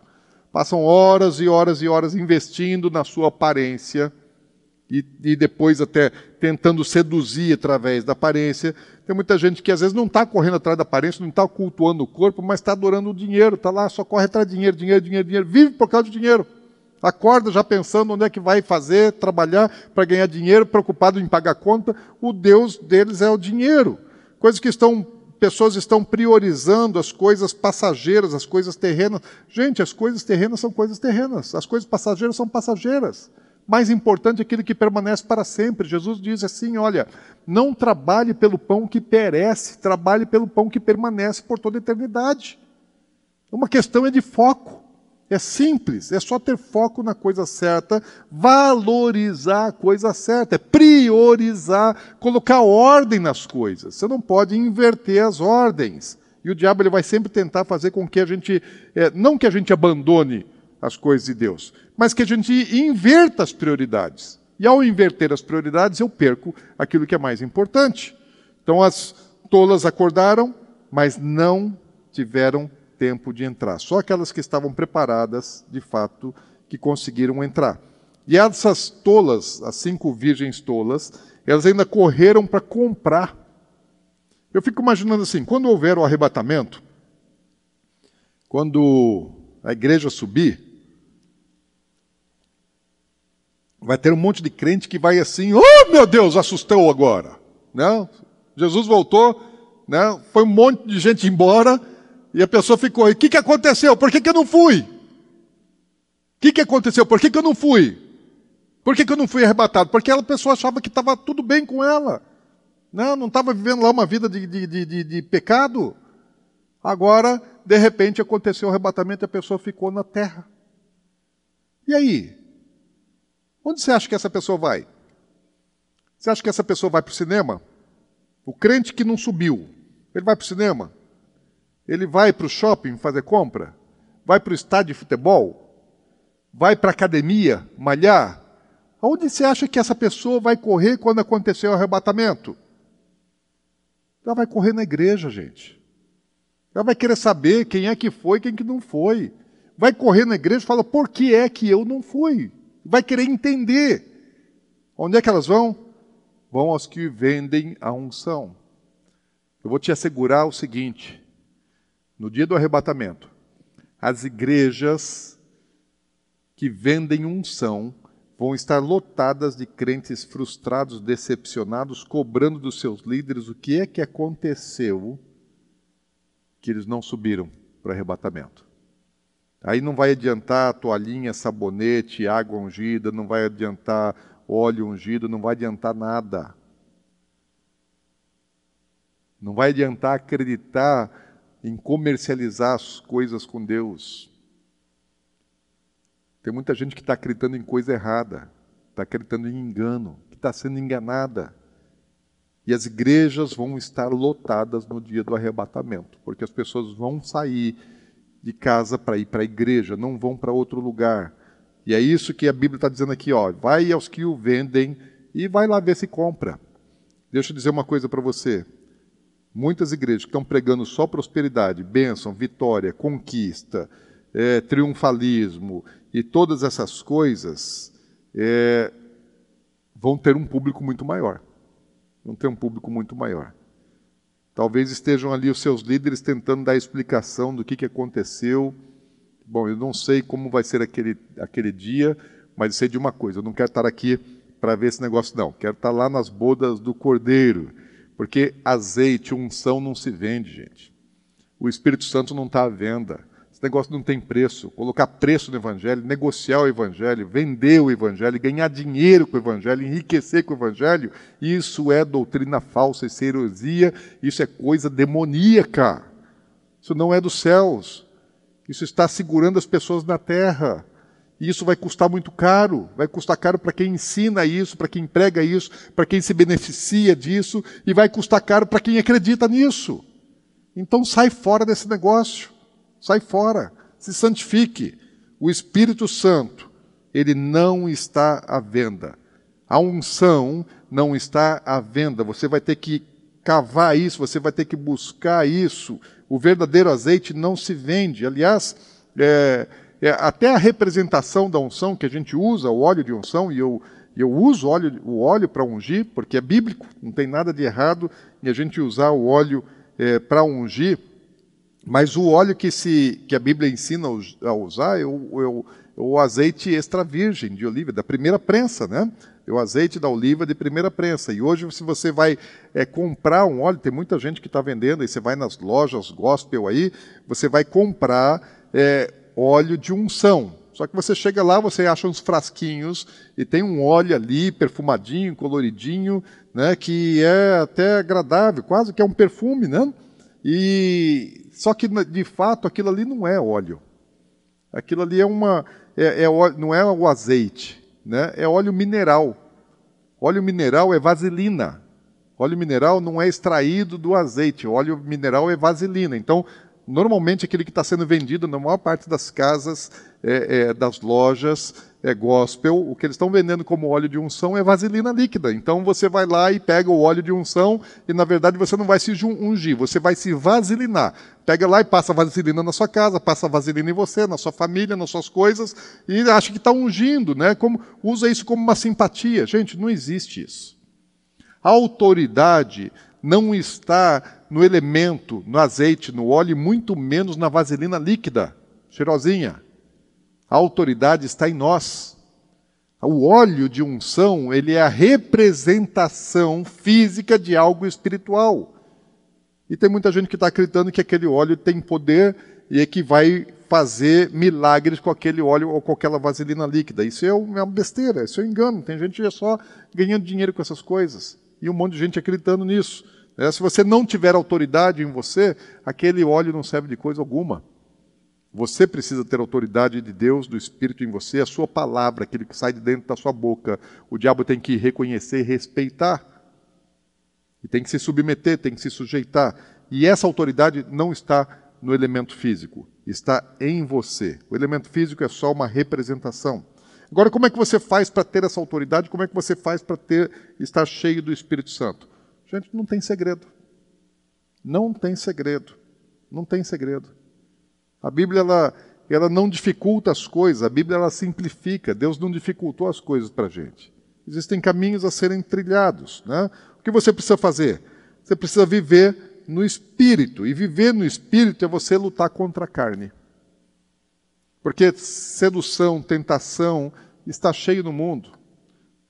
Passam horas e horas e horas investindo na sua aparência e, e depois até tentando seduzir através da aparência. Tem muita gente que às vezes não está correndo atrás da aparência, não está cultuando o corpo, mas está adorando o dinheiro, está lá, só corre atrás de dinheiro, dinheiro, dinheiro, dinheiro, vive por causa do dinheiro. Acorda já pensando onde é que vai fazer, trabalhar para ganhar dinheiro, preocupado em pagar conta. O Deus deles é o dinheiro. Coisas que estão, pessoas estão priorizando as coisas passageiras, as coisas terrenas. Gente, as coisas terrenas são coisas terrenas, as coisas passageiras são passageiras mais importante é aquilo que permanece para sempre. Jesus diz assim: olha, não trabalhe pelo pão que perece, trabalhe pelo pão que permanece por toda a eternidade. Uma questão é de foco. É simples, é só ter foco na coisa certa, valorizar a coisa certa, é priorizar, colocar ordem nas coisas. Você não pode inverter as ordens. E o diabo ele vai sempre tentar fazer com que a gente, é, não que a gente abandone as coisas de Deus, mas que a gente inverta as prioridades. E ao inverter as prioridades, eu perco aquilo que é mais importante. Então as tolas acordaram, mas não tiveram tempo de entrar. Só aquelas que estavam preparadas, de fato, que conseguiram entrar. E essas tolas, as cinco virgens tolas, elas ainda correram para comprar. Eu fico imaginando assim: quando houver o arrebatamento, quando a igreja subir, vai ter um monte de crente que vai assim, oh meu Deus, assustou agora. Né? Jesus voltou, né? foi um monte de gente embora, e a pessoa ficou, o que, que aconteceu? Por que, que eu não fui? O que, que aconteceu? Por que, que eu não fui? Por que, que eu não fui arrebatado? Porque a pessoa achava que estava tudo bem com ela. Não, né? não estava vivendo lá uma vida de, de, de, de, pecado. Agora, de repente, aconteceu o arrebatamento e a pessoa ficou na terra. E aí? Onde você acha que essa pessoa vai? Você acha que essa pessoa vai para o cinema? O crente que não subiu, ele vai para o cinema? Ele vai para o shopping fazer compra? Vai para o estádio de futebol? vai para a academia malhar, aonde você acha que essa pessoa vai correr quando acontecer o arrebatamento? Ela vai correr na igreja, gente. Ela vai querer saber quem é que foi, quem que não foi. Vai correr na igreja e fala, por que é que eu não fui? Vai querer entender. Onde é que elas vão? Vão aos que vendem a unção. Eu vou te assegurar o seguinte: no dia do arrebatamento, as igrejas que vendem unção vão estar lotadas de crentes frustrados, decepcionados, cobrando dos seus líderes o que é que aconteceu que eles não subiram para o arrebatamento. Aí não vai adiantar toalhinha, sabonete, água ungida, não vai adiantar óleo ungido, não vai adiantar nada. Não vai adiantar acreditar em comercializar as coisas com Deus. Tem muita gente que está acreditando em coisa errada, está acreditando em engano, que está sendo enganada. E as igrejas vão estar lotadas no dia do arrebatamento, porque as pessoas vão sair de casa para ir para a igreja, não vão para outro lugar. E é isso que a Bíblia está dizendo aqui, ó. Vai aos que o vendem e vai lá ver se compra. Deixa eu dizer uma coisa para você. Muitas igrejas que estão pregando só prosperidade, bênção, vitória, conquista, é, triunfalismo e todas essas coisas é, vão ter um público muito maior. Vão ter um público muito maior. Talvez estejam ali os seus líderes tentando dar explicação do que, que aconteceu. Bom, eu não sei como vai ser aquele, aquele dia, mas sei de uma coisa: eu não quero estar aqui para ver esse negócio, não. Quero estar lá nas bodas do cordeiro. Porque azeite, unção não se vende, gente. O Espírito Santo não está à venda. Esse negócio não tem preço. Colocar preço no Evangelho, negociar o Evangelho, vender o Evangelho, ganhar dinheiro com o Evangelho, enriquecer com o Evangelho, isso é doutrina falsa, isso é heresia, isso é coisa demoníaca. Isso não é dos céus. Isso está segurando as pessoas na terra. E isso vai custar muito caro. Vai custar caro para quem ensina isso, para quem prega isso, para quem se beneficia disso, e vai custar caro para quem acredita nisso. Então sai fora desse negócio. Sai fora, se santifique. O Espírito Santo, ele não está à venda. A unção não está à venda. Você vai ter que cavar isso, você vai ter que buscar isso. O verdadeiro azeite não se vende. Aliás, é, é, até a representação da unção que a gente usa, o óleo de unção, e eu, eu uso óleo, o óleo para ungir, porque é bíblico, não tem nada de errado em a gente usar o óleo é, para ungir. Mas o óleo que, se, que a Bíblia ensina a usar é o, é o azeite extra virgem de oliva, da primeira prensa, né? É o azeite da oliva de primeira prensa. E hoje, se você vai é, comprar um óleo, tem muita gente que está vendendo, aí você vai nas lojas gospel aí, você vai comprar é, óleo de unção. Só que você chega lá, você acha uns frasquinhos e tem um óleo ali, perfumadinho, coloridinho, né, que é até agradável, quase que é um perfume, né? E só que, de fato, aquilo ali não é óleo. Aquilo ali é uma. É, é óleo, não é o azeite, né? é óleo mineral. Óleo mineral é vaselina. Óleo mineral não é extraído do azeite, óleo mineral é vaselina. Então, normalmente aquele que está sendo vendido na maior parte das casas, é, é, das lojas, é gospel, o que eles estão vendendo como óleo de unção é vaselina líquida. Então você vai lá e pega o óleo de unção e na verdade você não vai se ungir, você vai se vaselinar. Pega lá e passa vaselina na sua casa, passa vaselina em você, na sua família, nas suas coisas e acha que está ungindo, né? Como, usa isso como uma simpatia. Gente, não existe isso. A autoridade não está no elemento, no azeite, no óleo, muito menos na vaselina líquida, cheirosinha. A autoridade está em nós. O óleo de unção, ele é a representação física de algo espiritual. E tem muita gente que está acreditando que aquele óleo tem poder e é que vai fazer milagres com aquele óleo ou com aquela vaselina líquida. Isso é uma besteira, isso é um engano. Tem gente que é só ganhando dinheiro com essas coisas. E um monte de gente acreditando nisso. É, se você não tiver autoridade em você, aquele óleo não serve de coisa alguma. Você precisa ter autoridade de Deus, do Espírito em você, a sua palavra, aquilo que sai de dentro da sua boca. O diabo tem que reconhecer e respeitar. E tem que se submeter, tem que se sujeitar. E essa autoridade não está no elemento físico, está em você. O elemento físico é só uma representação. Agora, como é que você faz para ter essa autoridade? Como é que você faz para ter estar cheio do Espírito Santo? Gente, não tem segredo. Não tem segredo. Não tem segredo. A Bíblia ela, ela não dificulta as coisas, a Bíblia ela simplifica. Deus não dificultou as coisas para a gente. Existem caminhos a serem trilhados. Né? O que você precisa fazer? Você precisa viver no espírito. E viver no espírito é você lutar contra a carne. Porque sedução, tentação está cheio no mundo.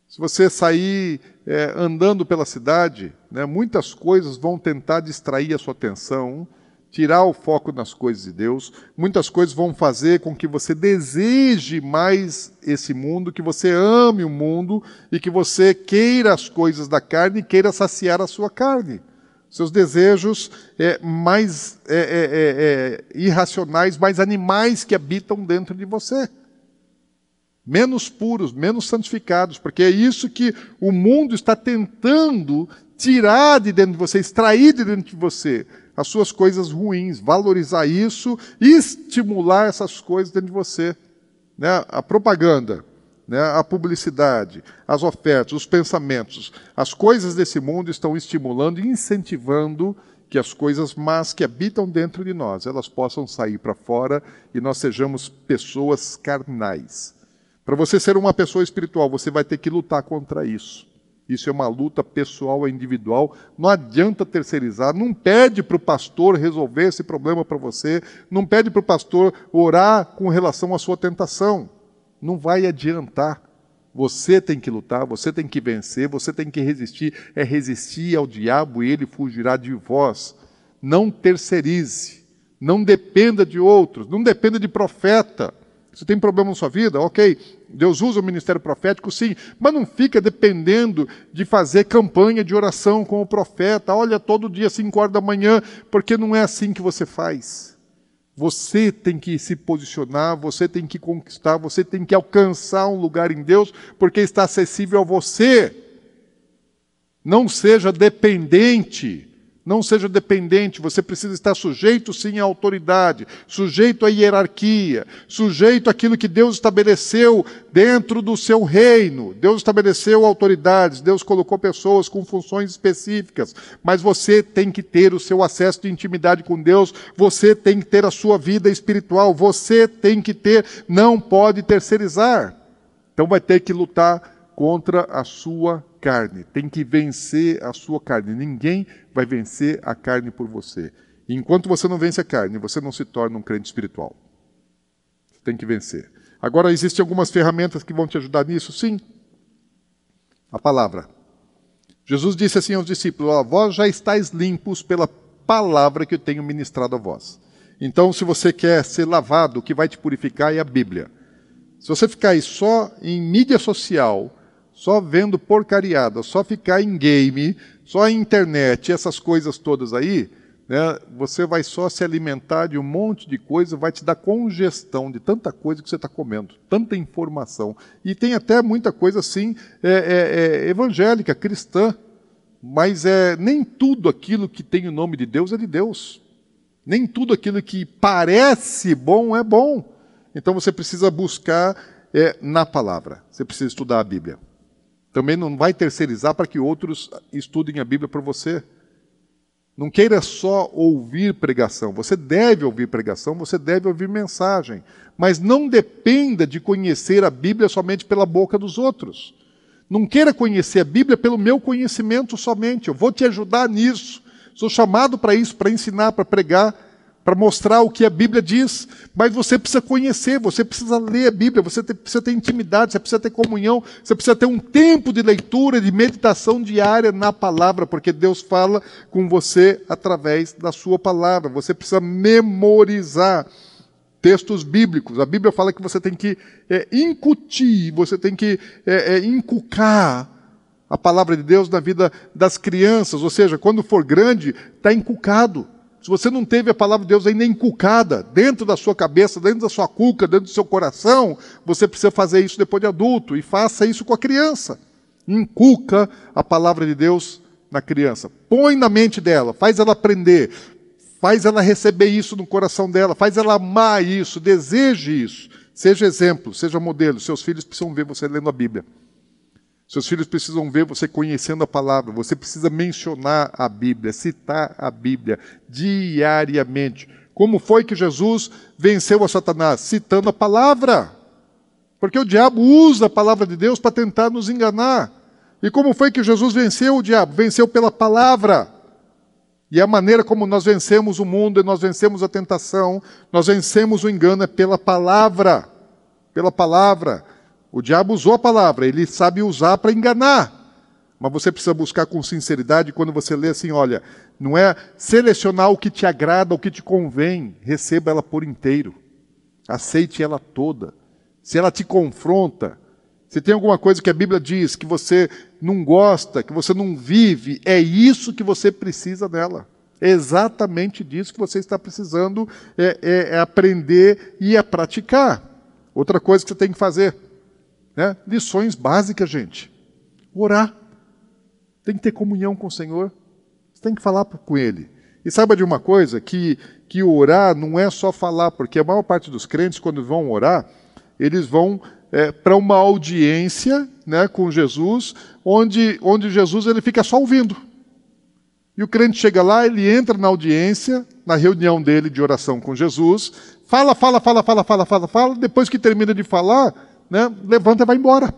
Se você sair é, andando pela cidade, né, muitas coisas vão tentar distrair a sua atenção, tirar o foco nas coisas de Deus. Muitas coisas vão fazer com que você deseje mais esse mundo, que você ame o mundo e que você queira as coisas da carne e queira saciar a sua carne. Seus desejos é, mais é, é, é, é irracionais, mais animais que habitam dentro de você menos puros, menos santificados, porque é isso que o mundo está tentando tirar de dentro de você, extrair de dentro de você as suas coisas ruins, valorizar isso e estimular essas coisas dentro de você. Né? A propaganda, né? a publicidade, as ofertas, os pensamentos, as coisas desse mundo estão estimulando e incentivando que as coisas más que habitam dentro de nós, elas possam sair para fora e nós sejamos pessoas carnais. Para você ser uma pessoa espiritual, você vai ter que lutar contra isso. Isso é uma luta pessoal, individual. Não adianta terceirizar. Não pede para o pastor resolver esse problema para você. Não pede para o pastor orar com relação à sua tentação. Não vai adiantar. Você tem que lutar, você tem que vencer, você tem que resistir. É resistir ao diabo e ele fugirá de vós. Não terceirize. Não dependa de outros. Não dependa de profeta. Você tem problema na sua vida? Ok, Deus usa o ministério profético, sim, mas não fica dependendo de fazer campanha de oração com o profeta. Olha, todo dia, 5 horas da manhã, porque não é assim que você faz. Você tem que se posicionar, você tem que conquistar, você tem que alcançar um lugar em Deus, porque está acessível a você. Não seja dependente não seja dependente, você precisa estar sujeito sim à autoridade, sujeito à hierarquia, sujeito àquilo que Deus estabeleceu dentro do seu reino. Deus estabeleceu autoridades, Deus colocou pessoas com funções específicas, mas você tem que ter o seu acesso de intimidade com Deus, você tem que ter a sua vida espiritual, você tem que ter, não pode terceirizar. Então vai ter que lutar contra a sua carne, tem que vencer a sua carne. Ninguém vai vencer a carne por você. E enquanto você não vence a carne, você não se torna um crente espiritual. Você tem que vencer. Agora, existem algumas ferramentas que vão te ajudar nisso? Sim. A palavra. Jesus disse assim aos discípulos: ó, Vós já estáis limpos pela palavra que eu tenho ministrado a vós. Então, se você quer ser lavado, o que vai te purificar é a Bíblia. Se você ficar aí só em mídia social, só vendo porcariada, só ficar em game, só em internet, essas coisas todas aí, né, você vai só se alimentar de um monte de coisa, vai te dar congestão de tanta coisa que você está comendo, tanta informação. E tem até muita coisa assim, é, é, é, evangélica, cristã, mas é, nem tudo aquilo que tem o nome de Deus é de Deus. Nem tudo aquilo que parece bom é bom. Então você precisa buscar é, na palavra, você precisa estudar a Bíblia. Também não vai terceirizar para que outros estudem a Bíblia para você. Não queira só ouvir pregação. Você deve ouvir pregação, você deve ouvir mensagem. Mas não dependa de conhecer a Bíblia somente pela boca dos outros. Não queira conhecer a Bíblia pelo meu conhecimento somente. Eu vou te ajudar nisso. Sou chamado para isso, para ensinar, para pregar para mostrar o que a Bíblia diz, mas você precisa conhecer, você precisa ler a Bíblia, você precisa ter intimidade, você precisa ter comunhão, você precisa ter um tempo de leitura, de meditação diária na palavra, porque Deus fala com você através da sua palavra. Você precisa memorizar textos bíblicos. A Bíblia fala que você tem que é, incutir, você tem que é, é, inculcar a palavra de Deus na vida das crianças, ou seja, quando for grande, está inculcado. Se você não teve a palavra de Deus ainda inculcada dentro da sua cabeça, dentro da sua cuca, dentro do seu coração, você precisa fazer isso depois de adulto e faça isso com a criança. Inculca a palavra de Deus na criança. Põe na mente dela, faz ela aprender. Faz ela receber isso no coração dela, faz ela amar isso, deseje isso. Seja exemplo, seja modelo. Seus filhos precisam ver você lendo a Bíblia. Seus filhos precisam ver você conhecendo a palavra. Você precisa mencionar a Bíblia, citar a Bíblia diariamente. Como foi que Jesus venceu a Satanás? Citando a palavra. Porque o diabo usa a palavra de Deus para tentar nos enganar. E como foi que Jesus venceu o diabo? Venceu pela palavra. E a maneira como nós vencemos o mundo, e nós vencemos a tentação, nós vencemos o engano é pela palavra. Pela palavra. O diabo usou a palavra, ele sabe usar para enganar. Mas você precisa buscar com sinceridade quando você lê assim, olha, não é selecionar o que te agrada, o que te convém, receba ela por inteiro. Aceite ela toda. Se ela te confronta, se tem alguma coisa que a Bíblia diz que você não gosta, que você não vive, é isso que você precisa dela. É exatamente disso que você está precisando é, é, é aprender e a praticar. Outra coisa que você tem que fazer, né? lições básicas, gente. Orar. Tem que ter comunhão com o Senhor. Você tem que falar com Ele. E saiba de uma coisa, que, que orar não é só falar, porque a maior parte dos crentes, quando vão orar, eles vão é, para uma audiência né, com Jesus, onde, onde Jesus ele fica só ouvindo. E o crente chega lá, ele entra na audiência, na reunião dele de oração com Jesus, fala, fala, fala, fala, fala, fala, fala, depois que termina de falar, né, levanta e vai embora.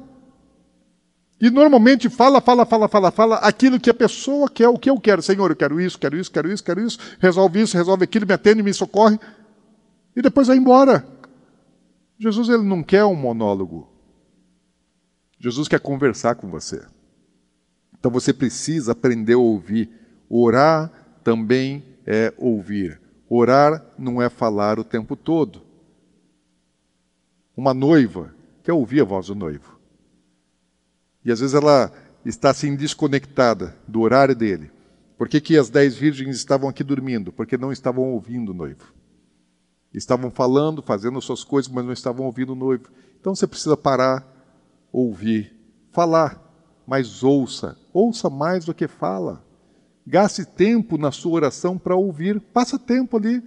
E normalmente fala, fala, fala, fala, fala aquilo que a pessoa quer, o que eu quero. Senhor, eu quero isso, quero isso, quero isso, quero isso, resolve isso, resolve aquilo, me atende, me socorre. E depois vai embora. Jesus ele não quer um monólogo. Jesus quer conversar com você. Então você precisa aprender a ouvir. Orar também é ouvir. Orar não é falar o tempo todo. Uma noiva quer ouvir a voz do noivo. E às vezes ela está assim desconectada do horário dele. Por que, que as dez virgens estavam aqui dormindo? Porque não estavam ouvindo o noivo. Estavam falando, fazendo suas coisas, mas não estavam ouvindo o noivo. Então você precisa parar, ouvir, falar, mas ouça. Ouça mais do que fala. Gaste tempo na sua oração para ouvir. Passa tempo ali.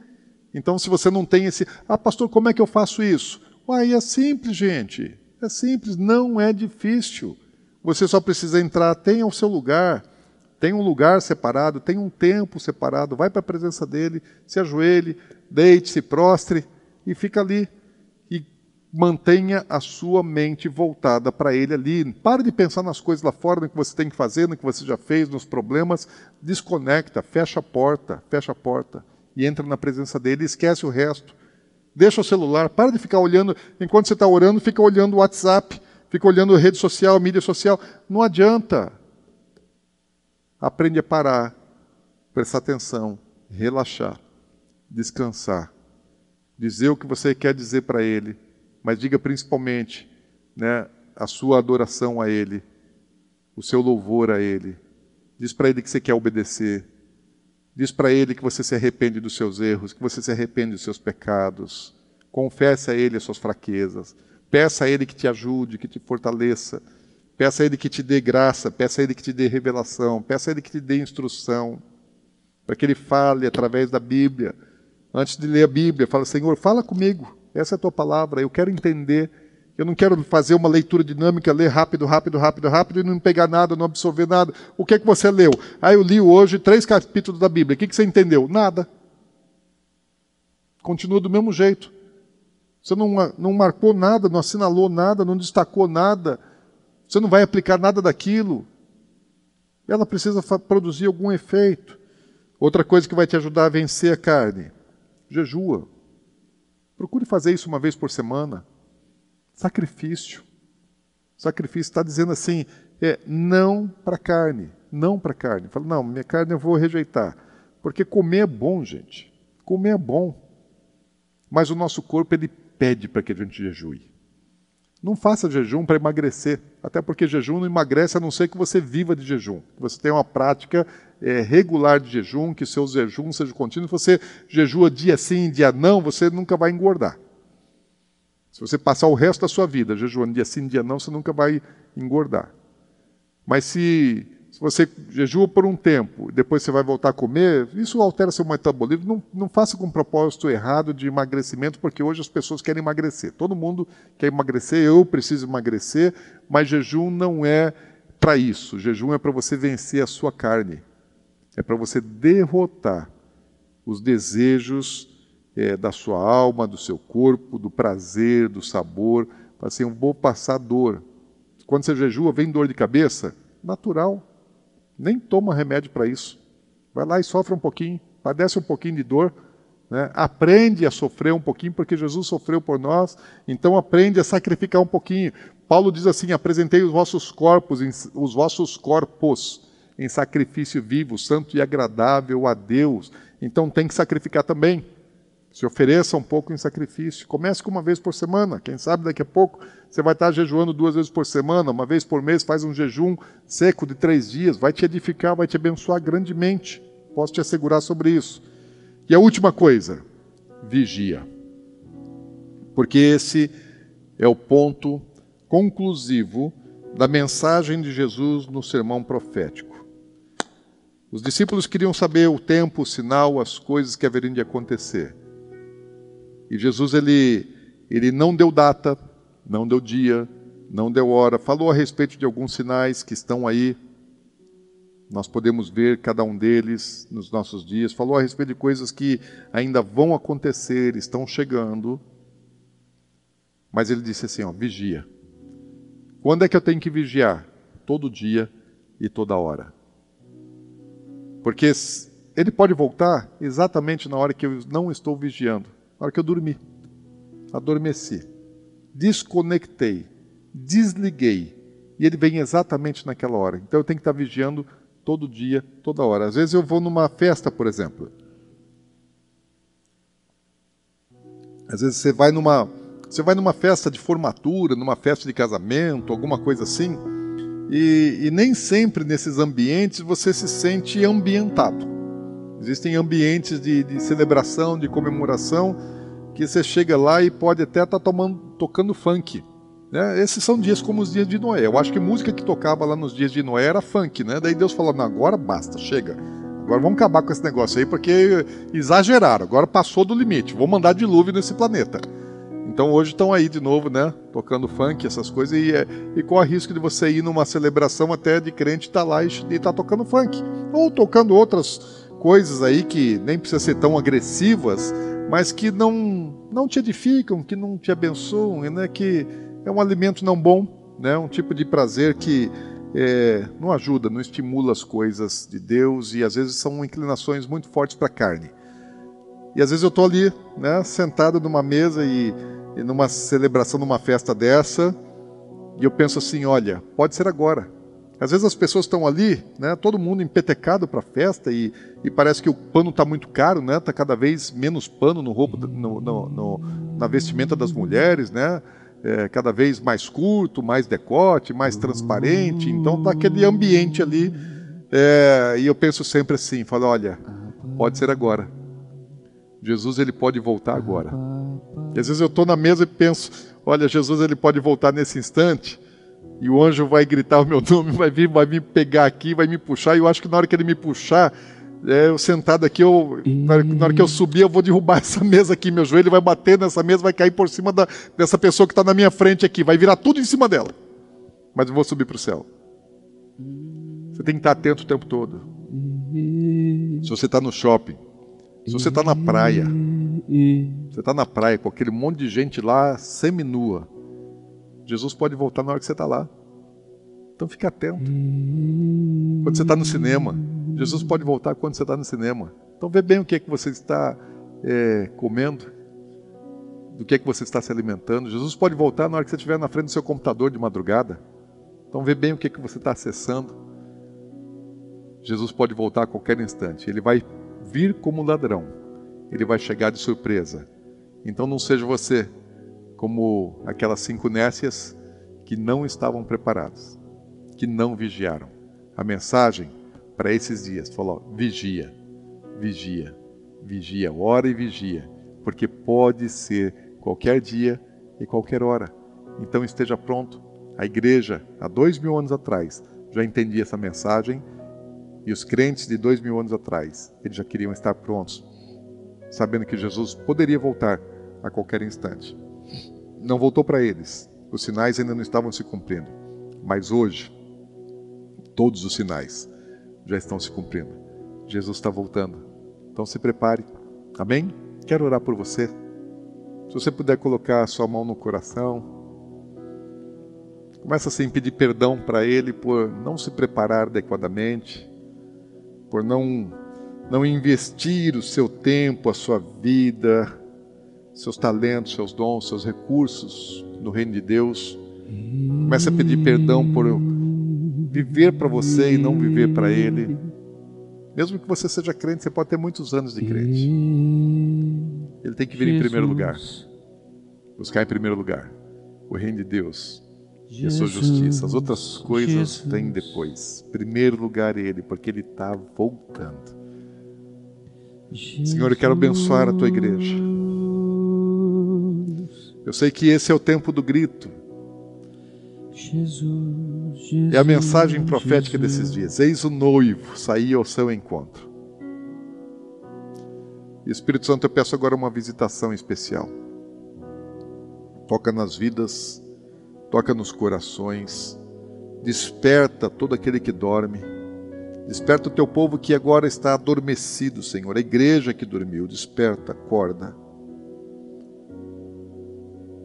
Então, se você não tem esse. Ah, pastor, como é que eu faço isso? Uai, é simples, gente. É simples, não é difícil. Você só precisa entrar, tenha o seu lugar, tem um lugar separado, tem um tempo separado, vai para a presença dele, se ajoelhe, deite, se prostre e fica ali. E mantenha a sua mente voltada para ele ali. Pare de pensar nas coisas lá fora, no que você tem que fazer, no que você já fez, nos problemas. Desconecta, fecha a porta, fecha a porta e entra na presença dele esquece o resto. Deixa o celular, para de ficar olhando, enquanto você está orando, fica olhando o WhatsApp, fica olhando rede social, mídia social. Não adianta. Aprende a parar, prestar atenção, relaxar, descansar, dizer o que você quer dizer para Ele, mas diga principalmente né, a sua adoração a Ele, o seu louvor a Ele. Diz para Ele que você quer obedecer. Diz para Ele que você se arrepende dos seus erros, que você se arrepende dos seus pecados. Confesse a Ele as suas fraquezas. Peça a Ele que te ajude, que te fortaleça Peça a Ele que te dê graça, peça a Ele que te dê revelação, peça a Ele que te dê instrução, para que Ele fale através da Bíblia. Antes de ler a Bíblia, fala, Senhor, fala comigo, essa é a tua palavra, eu quero entender. Eu não quero fazer uma leitura dinâmica, ler rápido, rápido, rápido, rápido e não pegar nada, não absorver nada. O que é que você leu? Ah, eu li hoje três capítulos da Bíblia. O que, que você entendeu? Nada. Continua do mesmo jeito. Você não, não marcou nada, não assinalou nada, não destacou nada. Você não vai aplicar nada daquilo. Ela precisa produzir algum efeito. Outra coisa que vai te ajudar a vencer a carne: jejua. Procure fazer isso uma vez por semana. Sacrifício. Sacrifício está dizendo assim: é não para carne, não para carne. Fala, não, minha carne eu vou rejeitar. Porque comer é bom, gente. Comer é bom. Mas o nosso corpo ele pede para que a gente jejue. Não faça jejum para emagrecer, até porque jejum não emagrece a não ser que você viva de jejum. Que você tenha uma prática é, regular de jejum, que seus jejuns sejam contínuos. Você jejua dia sim, dia não, você nunca vai engordar. Se você passar o resto da sua vida jejuando dia sim, dia não, você nunca vai engordar. Mas se, Se você jejua por um tempo, depois você vai voltar a comer, isso altera seu metabolismo. Não, não faça com um propósito errado de emagrecimento, porque hoje as pessoas querem emagrecer. Todo mundo quer emagrecer, eu preciso emagrecer, mas jejum não é para isso. Jejum é para você vencer a sua carne. É para você derrotar os desejos é, da sua alma, do seu corpo, do prazer, do sabor. Assim, eu vou passar dor. Quando você jejua, vem dor de cabeça? Natural. Nem toma remédio para isso. Vai lá e sofre um pouquinho, padece um pouquinho de dor. Né? Aprende a sofrer um pouquinho, porque Jesus sofreu por nós. Então aprende a sacrificar um pouquinho. Paulo diz assim: apresentei os vossos corpos, os vossos corpos em sacrifício vivo, santo e agradável a Deus. Então tem que sacrificar também. Se ofereça um pouco em sacrifício. Comece com uma vez por semana. Quem sabe daqui a pouco você vai estar jejuando duas vezes por semana, uma vez por mês, faz um jejum seco de três dias. Vai te edificar, vai te abençoar grandemente. Posso te assegurar sobre isso. E a última coisa, vigia. Porque esse é o ponto conclusivo da mensagem de Jesus no sermão profético. Os discípulos queriam saber o tempo, o sinal, as coisas que haveriam de acontecer. E Jesus ele, ele não deu data, não deu dia, não deu hora, falou a respeito de alguns sinais que estão aí. Nós podemos ver cada um deles nos nossos dias. Falou a respeito de coisas que ainda vão acontecer, estão chegando. Mas ele disse assim: ó, vigia. Quando é que eu tenho que vigiar? Todo dia e toda hora. Porque ele pode voltar exatamente na hora que eu não estou vigiando. Na hora que eu dormi, adormeci, desconectei, desliguei, e ele vem exatamente naquela hora. Então eu tenho que estar vigiando todo dia, toda hora. Às vezes eu vou numa festa, por exemplo. Às vezes você vai numa, você vai numa festa de formatura, numa festa de casamento, alguma coisa assim, e, e nem sempre nesses ambientes você se sente ambientado. Existem ambientes de, de celebração, de comemoração, que você chega lá e pode até estar tá tocando funk. Né? Esses são dias como os dias de Noé. Eu acho que música que tocava lá nos dias de Noé era funk, né? Daí Deus falou: agora basta, chega. Agora vamos acabar com esse negócio aí, porque exageraram, agora passou do limite. Vou mandar dilúvio nesse planeta. Então hoje estão aí de novo, né? Tocando funk, essas coisas, e, é, e o risco de você ir numa celebração até de crente estar tá lá e estar tá tocando funk. Ou tocando outras coisas aí que nem precisa ser tão agressivas, mas que não, não te edificam, que não te abençoam, né? que é um alimento não bom, né? um tipo de prazer que é, não ajuda, não estimula as coisas de Deus e às vezes são inclinações muito fortes para a carne. E às vezes eu estou ali, né, sentado numa mesa e, e numa celebração, numa festa dessa, e eu penso assim: olha, pode ser agora às vezes as pessoas estão ali, né, todo mundo empetecado para a festa e, e, parece que o pano está muito caro, né, está cada vez menos pano no roubo, no, no, no, na vestimenta das mulheres, né, é, cada vez mais curto, mais decote, mais transparente. Então está aquele ambiente ali é, e eu penso sempre assim, falo, olha, pode ser agora. Jesus ele pode voltar agora. E às vezes eu estou na mesa e penso, olha, Jesus ele pode voltar nesse instante e o anjo vai gritar o meu nome, vai vir, vai me pegar aqui, vai me puxar. E eu acho que na hora que ele me puxar, é, eu sentado aqui, eu, na, hora, na hora que eu subir, eu vou derrubar essa mesa aqui. Meu joelho vai bater nessa mesa, vai cair por cima da, dessa pessoa que está na minha frente aqui. Vai virar tudo em cima dela. Mas eu vou subir para o céu. Você tem que estar atento o tempo todo. Se você está no shopping, se você está na praia, você está na praia com aquele monte de gente lá seminua Jesus pode voltar na hora que você está lá. Então fique atento. Quando você está no cinema, Jesus pode voltar quando você está no cinema. Então vê bem o que é que você está é, comendo, do que é que você está se alimentando. Jesus pode voltar na hora que você estiver na frente do seu computador de madrugada. Então vê bem o que é que você está acessando. Jesus pode voltar a qualquer instante. Ele vai vir como ladrão. Ele vai chegar de surpresa. Então não seja você como aquelas cinco nécias que não estavam preparadas, que não vigiaram. A mensagem para esses dias falou: vigia, vigia, vigia, ora e vigia, porque pode ser qualquer dia e qualquer hora. Então esteja pronto. A igreja, há dois mil anos atrás, já entendia essa mensagem e os crentes de dois mil anos atrás, eles já queriam estar prontos, sabendo que Jesus poderia voltar a qualquer instante. Não voltou para eles, os sinais ainda não estavam se cumprindo, mas hoje, todos os sinais já estão se cumprindo. Jesus está voltando. Então se prepare. Amém? Quero orar por você. Se você puder colocar a sua mão no coração, Começa assim a pedir perdão para Ele por não se preparar adequadamente, por não, não investir o seu tempo, a sua vida, seus talentos, seus dons, seus recursos no reino de Deus. Começa a pedir perdão por viver para você e não viver para Ele. Mesmo que você seja crente, você pode ter muitos anos de crente. Ele tem que vir em primeiro lugar. Buscar em primeiro lugar o reino de Deus e a sua justiça. As outras coisas vêm depois. Primeiro lugar Ele, porque Ele está voltando. Senhor, eu quero abençoar a tua igreja. Eu sei que esse é o tempo do grito. Jesus, é a mensagem profética desses dias. Eis o noivo sair ao seu encontro. E Espírito Santo, eu peço agora uma visitação especial. Toca nas vidas toca nos corações, desperta todo aquele que dorme, desperta o teu povo que agora está adormecido, Senhor, a igreja que dormiu, desperta, acorda.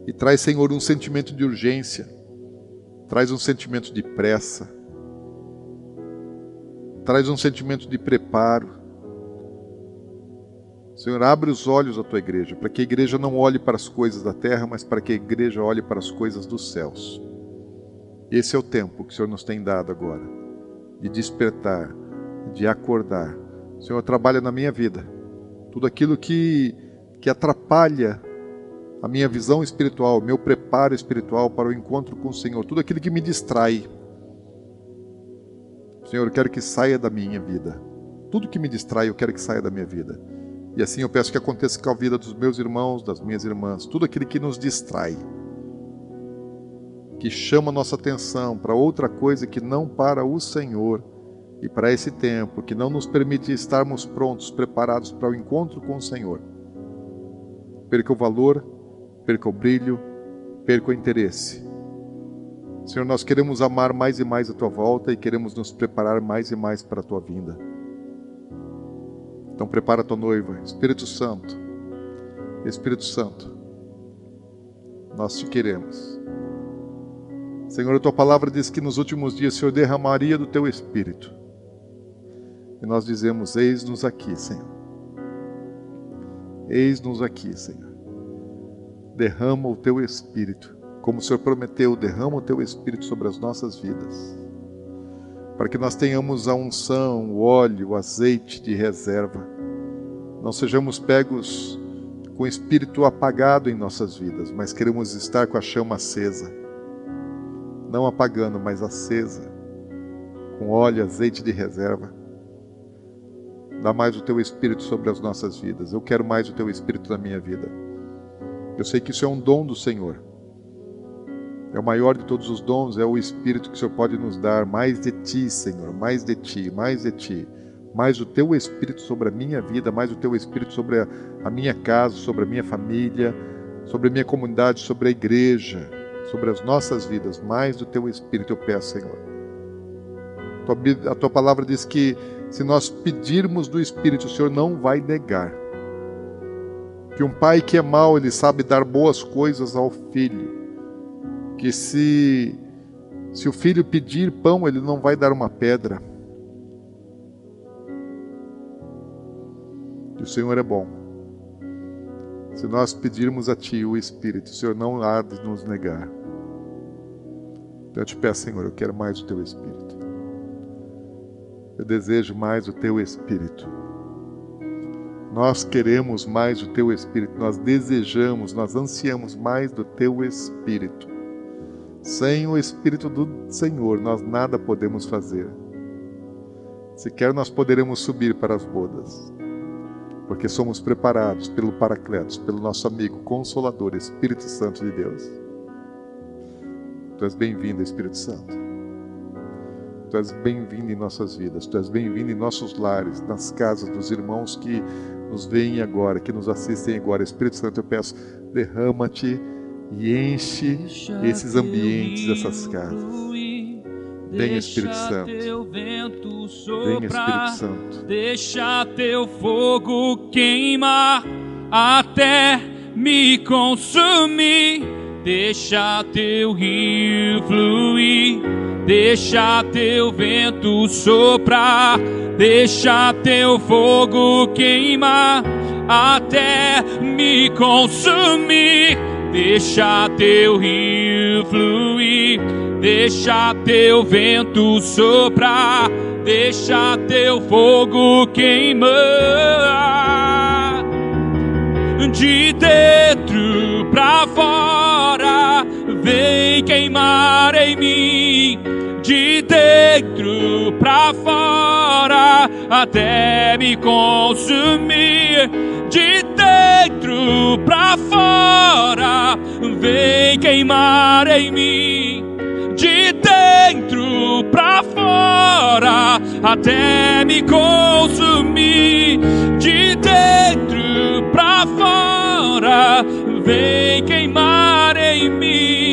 E traz, Senhor, um sentimento de urgência, traz um sentimento de pressa, traz um sentimento de preparo, Senhor, abre os olhos da tua igreja, para que a igreja não olhe para as coisas da terra, mas para que a igreja olhe para as coisas dos céus. Esse é o tempo que o Senhor nos tem dado agora, de despertar, de acordar. Senhor trabalha na minha vida. Tudo aquilo que, que atrapalha a minha visão espiritual, meu preparo espiritual para o encontro com o Senhor, tudo aquilo que me distrai. Senhor, eu quero que saia da minha vida. Tudo que me distrai, eu quero que saia da minha vida. E assim eu peço que aconteça com a vida dos meus irmãos, das minhas irmãs, tudo aquilo que nos distrai, que chama nossa atenção para outra coisa que não para o Senhor e para esse tempo, que não nos permite estarmos prontos, preparados para o encontro com o Senhor. Perca o valor, perca o brilho, perca o interesse. Senhor, nós queremos amar mais e mais a tua volta e queremos nos preparar mais e mais para a tua vinda. Então prepara a tua noiva, Espírito Santo. Espírito Santo, nós te queremos. Senhor, a tua palavra diz que nos últimos dias Senhor derramaria do teu espírito. E nós dizemos: Eis-nos aqui, Senhor. Eis-nos aqui, Senhor. Derrama o teu espírito, como o Senhor prometeu, derrama o teu espírito sobre as nossas vidas para que nós tenhamos a unção, o óleo, o azeite de reserva. Não sejamos pegos com o espírito apagado em nossas vidas, mas queremos estar com a chama acesa. Não apagando, mas acesa, com óleo, azeite de reserva. Dá mais o teu espírito sobre as nossas vidas. Eu quero mais o teu espírito na minha vida. Eu sei que isso é um dom do Senhor. É o maior de todos os dons, é o Espírito que o Senhor pode nos dar. Mais de Ti, Senhor, mais de Ti, mais de Ti. Mais o Teu Espírito sobre a minha vida, mais o Teu Espírito sobre a, minha casa, sobre a minha família, sobre a minha comunidade, sobre a igreja, sobre as nossas vidas. Mais do Teu Espírito eu peço, Senhor. A Tua palavra diz que se nós pedirmos do Espírito, o Senhor não vai negar. Que um pai que é mau, ele sabe dar boas coisas ao filho que se se o filho pedir pão, ele não vai dar uma pedra. E o Senhor é bom. Se nós pedirmos a Ti o Espírito, o Senhor não há de nos negar. Então eu te peço, Senhor, eu quero mais o Teu Espírito. Eu desejo mais o Teu Espírito. Nós queremos mais o Teu Espírito, nós desejamos, nós ansiamos mais do Teu Espírito. Sem o Espírito do Senhor, nós nada podemos fazer. Sequer nós poderemos subir para as bodas, porque somos preparados pelo Paracletos, pelo nosso amigo Consolador, Espírito Santo de Deus. Tu és bem-vindo, Espírito Santo. Tu és bem-vindo em nossas vidas, Tu és bem-vindo em nossos lares, nas casas dos irmãos que nos veem agora, que nos assistem agora. Espírito Santo, eu peço, derrama-te e enche esses ambientes, essas casas. Vem Espírito Santo. Vem Espírito Santo. Deixa teu fogo queimar até me consumir. Deixa teu rio fluir. Deixa teu vento soprar. Deixa teu fogo queimar até me consumir. Deixa teu rio fluir, deixa teu vento soprar, deixa teu fogo queimar. De dentro pra fora, vem queimar em mim. De dentro pra fora, até me consumir. De dentro pra fora, vem queimar em mim. De dentro pra fora, até me consumir. De dentro pra fora, vem queimar em mim.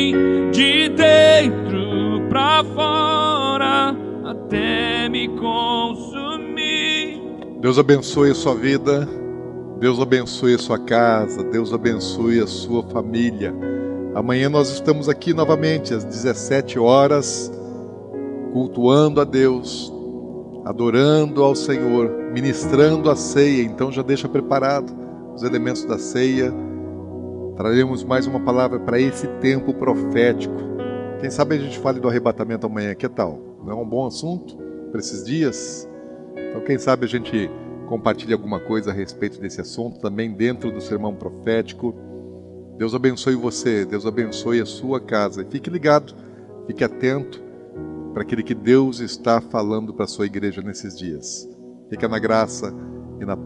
De dentro pra fora, até me consumir. Deus abençoe a sua vida. Deus abençoe a sua casa, Deus abençoe a sua família. Amanhã nós estamos aqui novamente às 17 horas, cultuando a Deus, adorando ao Senhor, ministrando a ceia. Então já deixa preparado os elementos da ceia. Traremos mais uma palavra para esse tempo profético. Quem sabe a gente fale do arrebatamento amanhã, que tal? Não é um bom assunto para esses dias? Então quem sabe a gente compartilhe alguma coisa a respeito desse assunto também dentro do sermão profético. Deus abençoe você, Deus abençoe a sua casa. Fique ligado, fique atento para aquele que Deus está falando para a sua igreja nesses dias. Fica na graça e na paz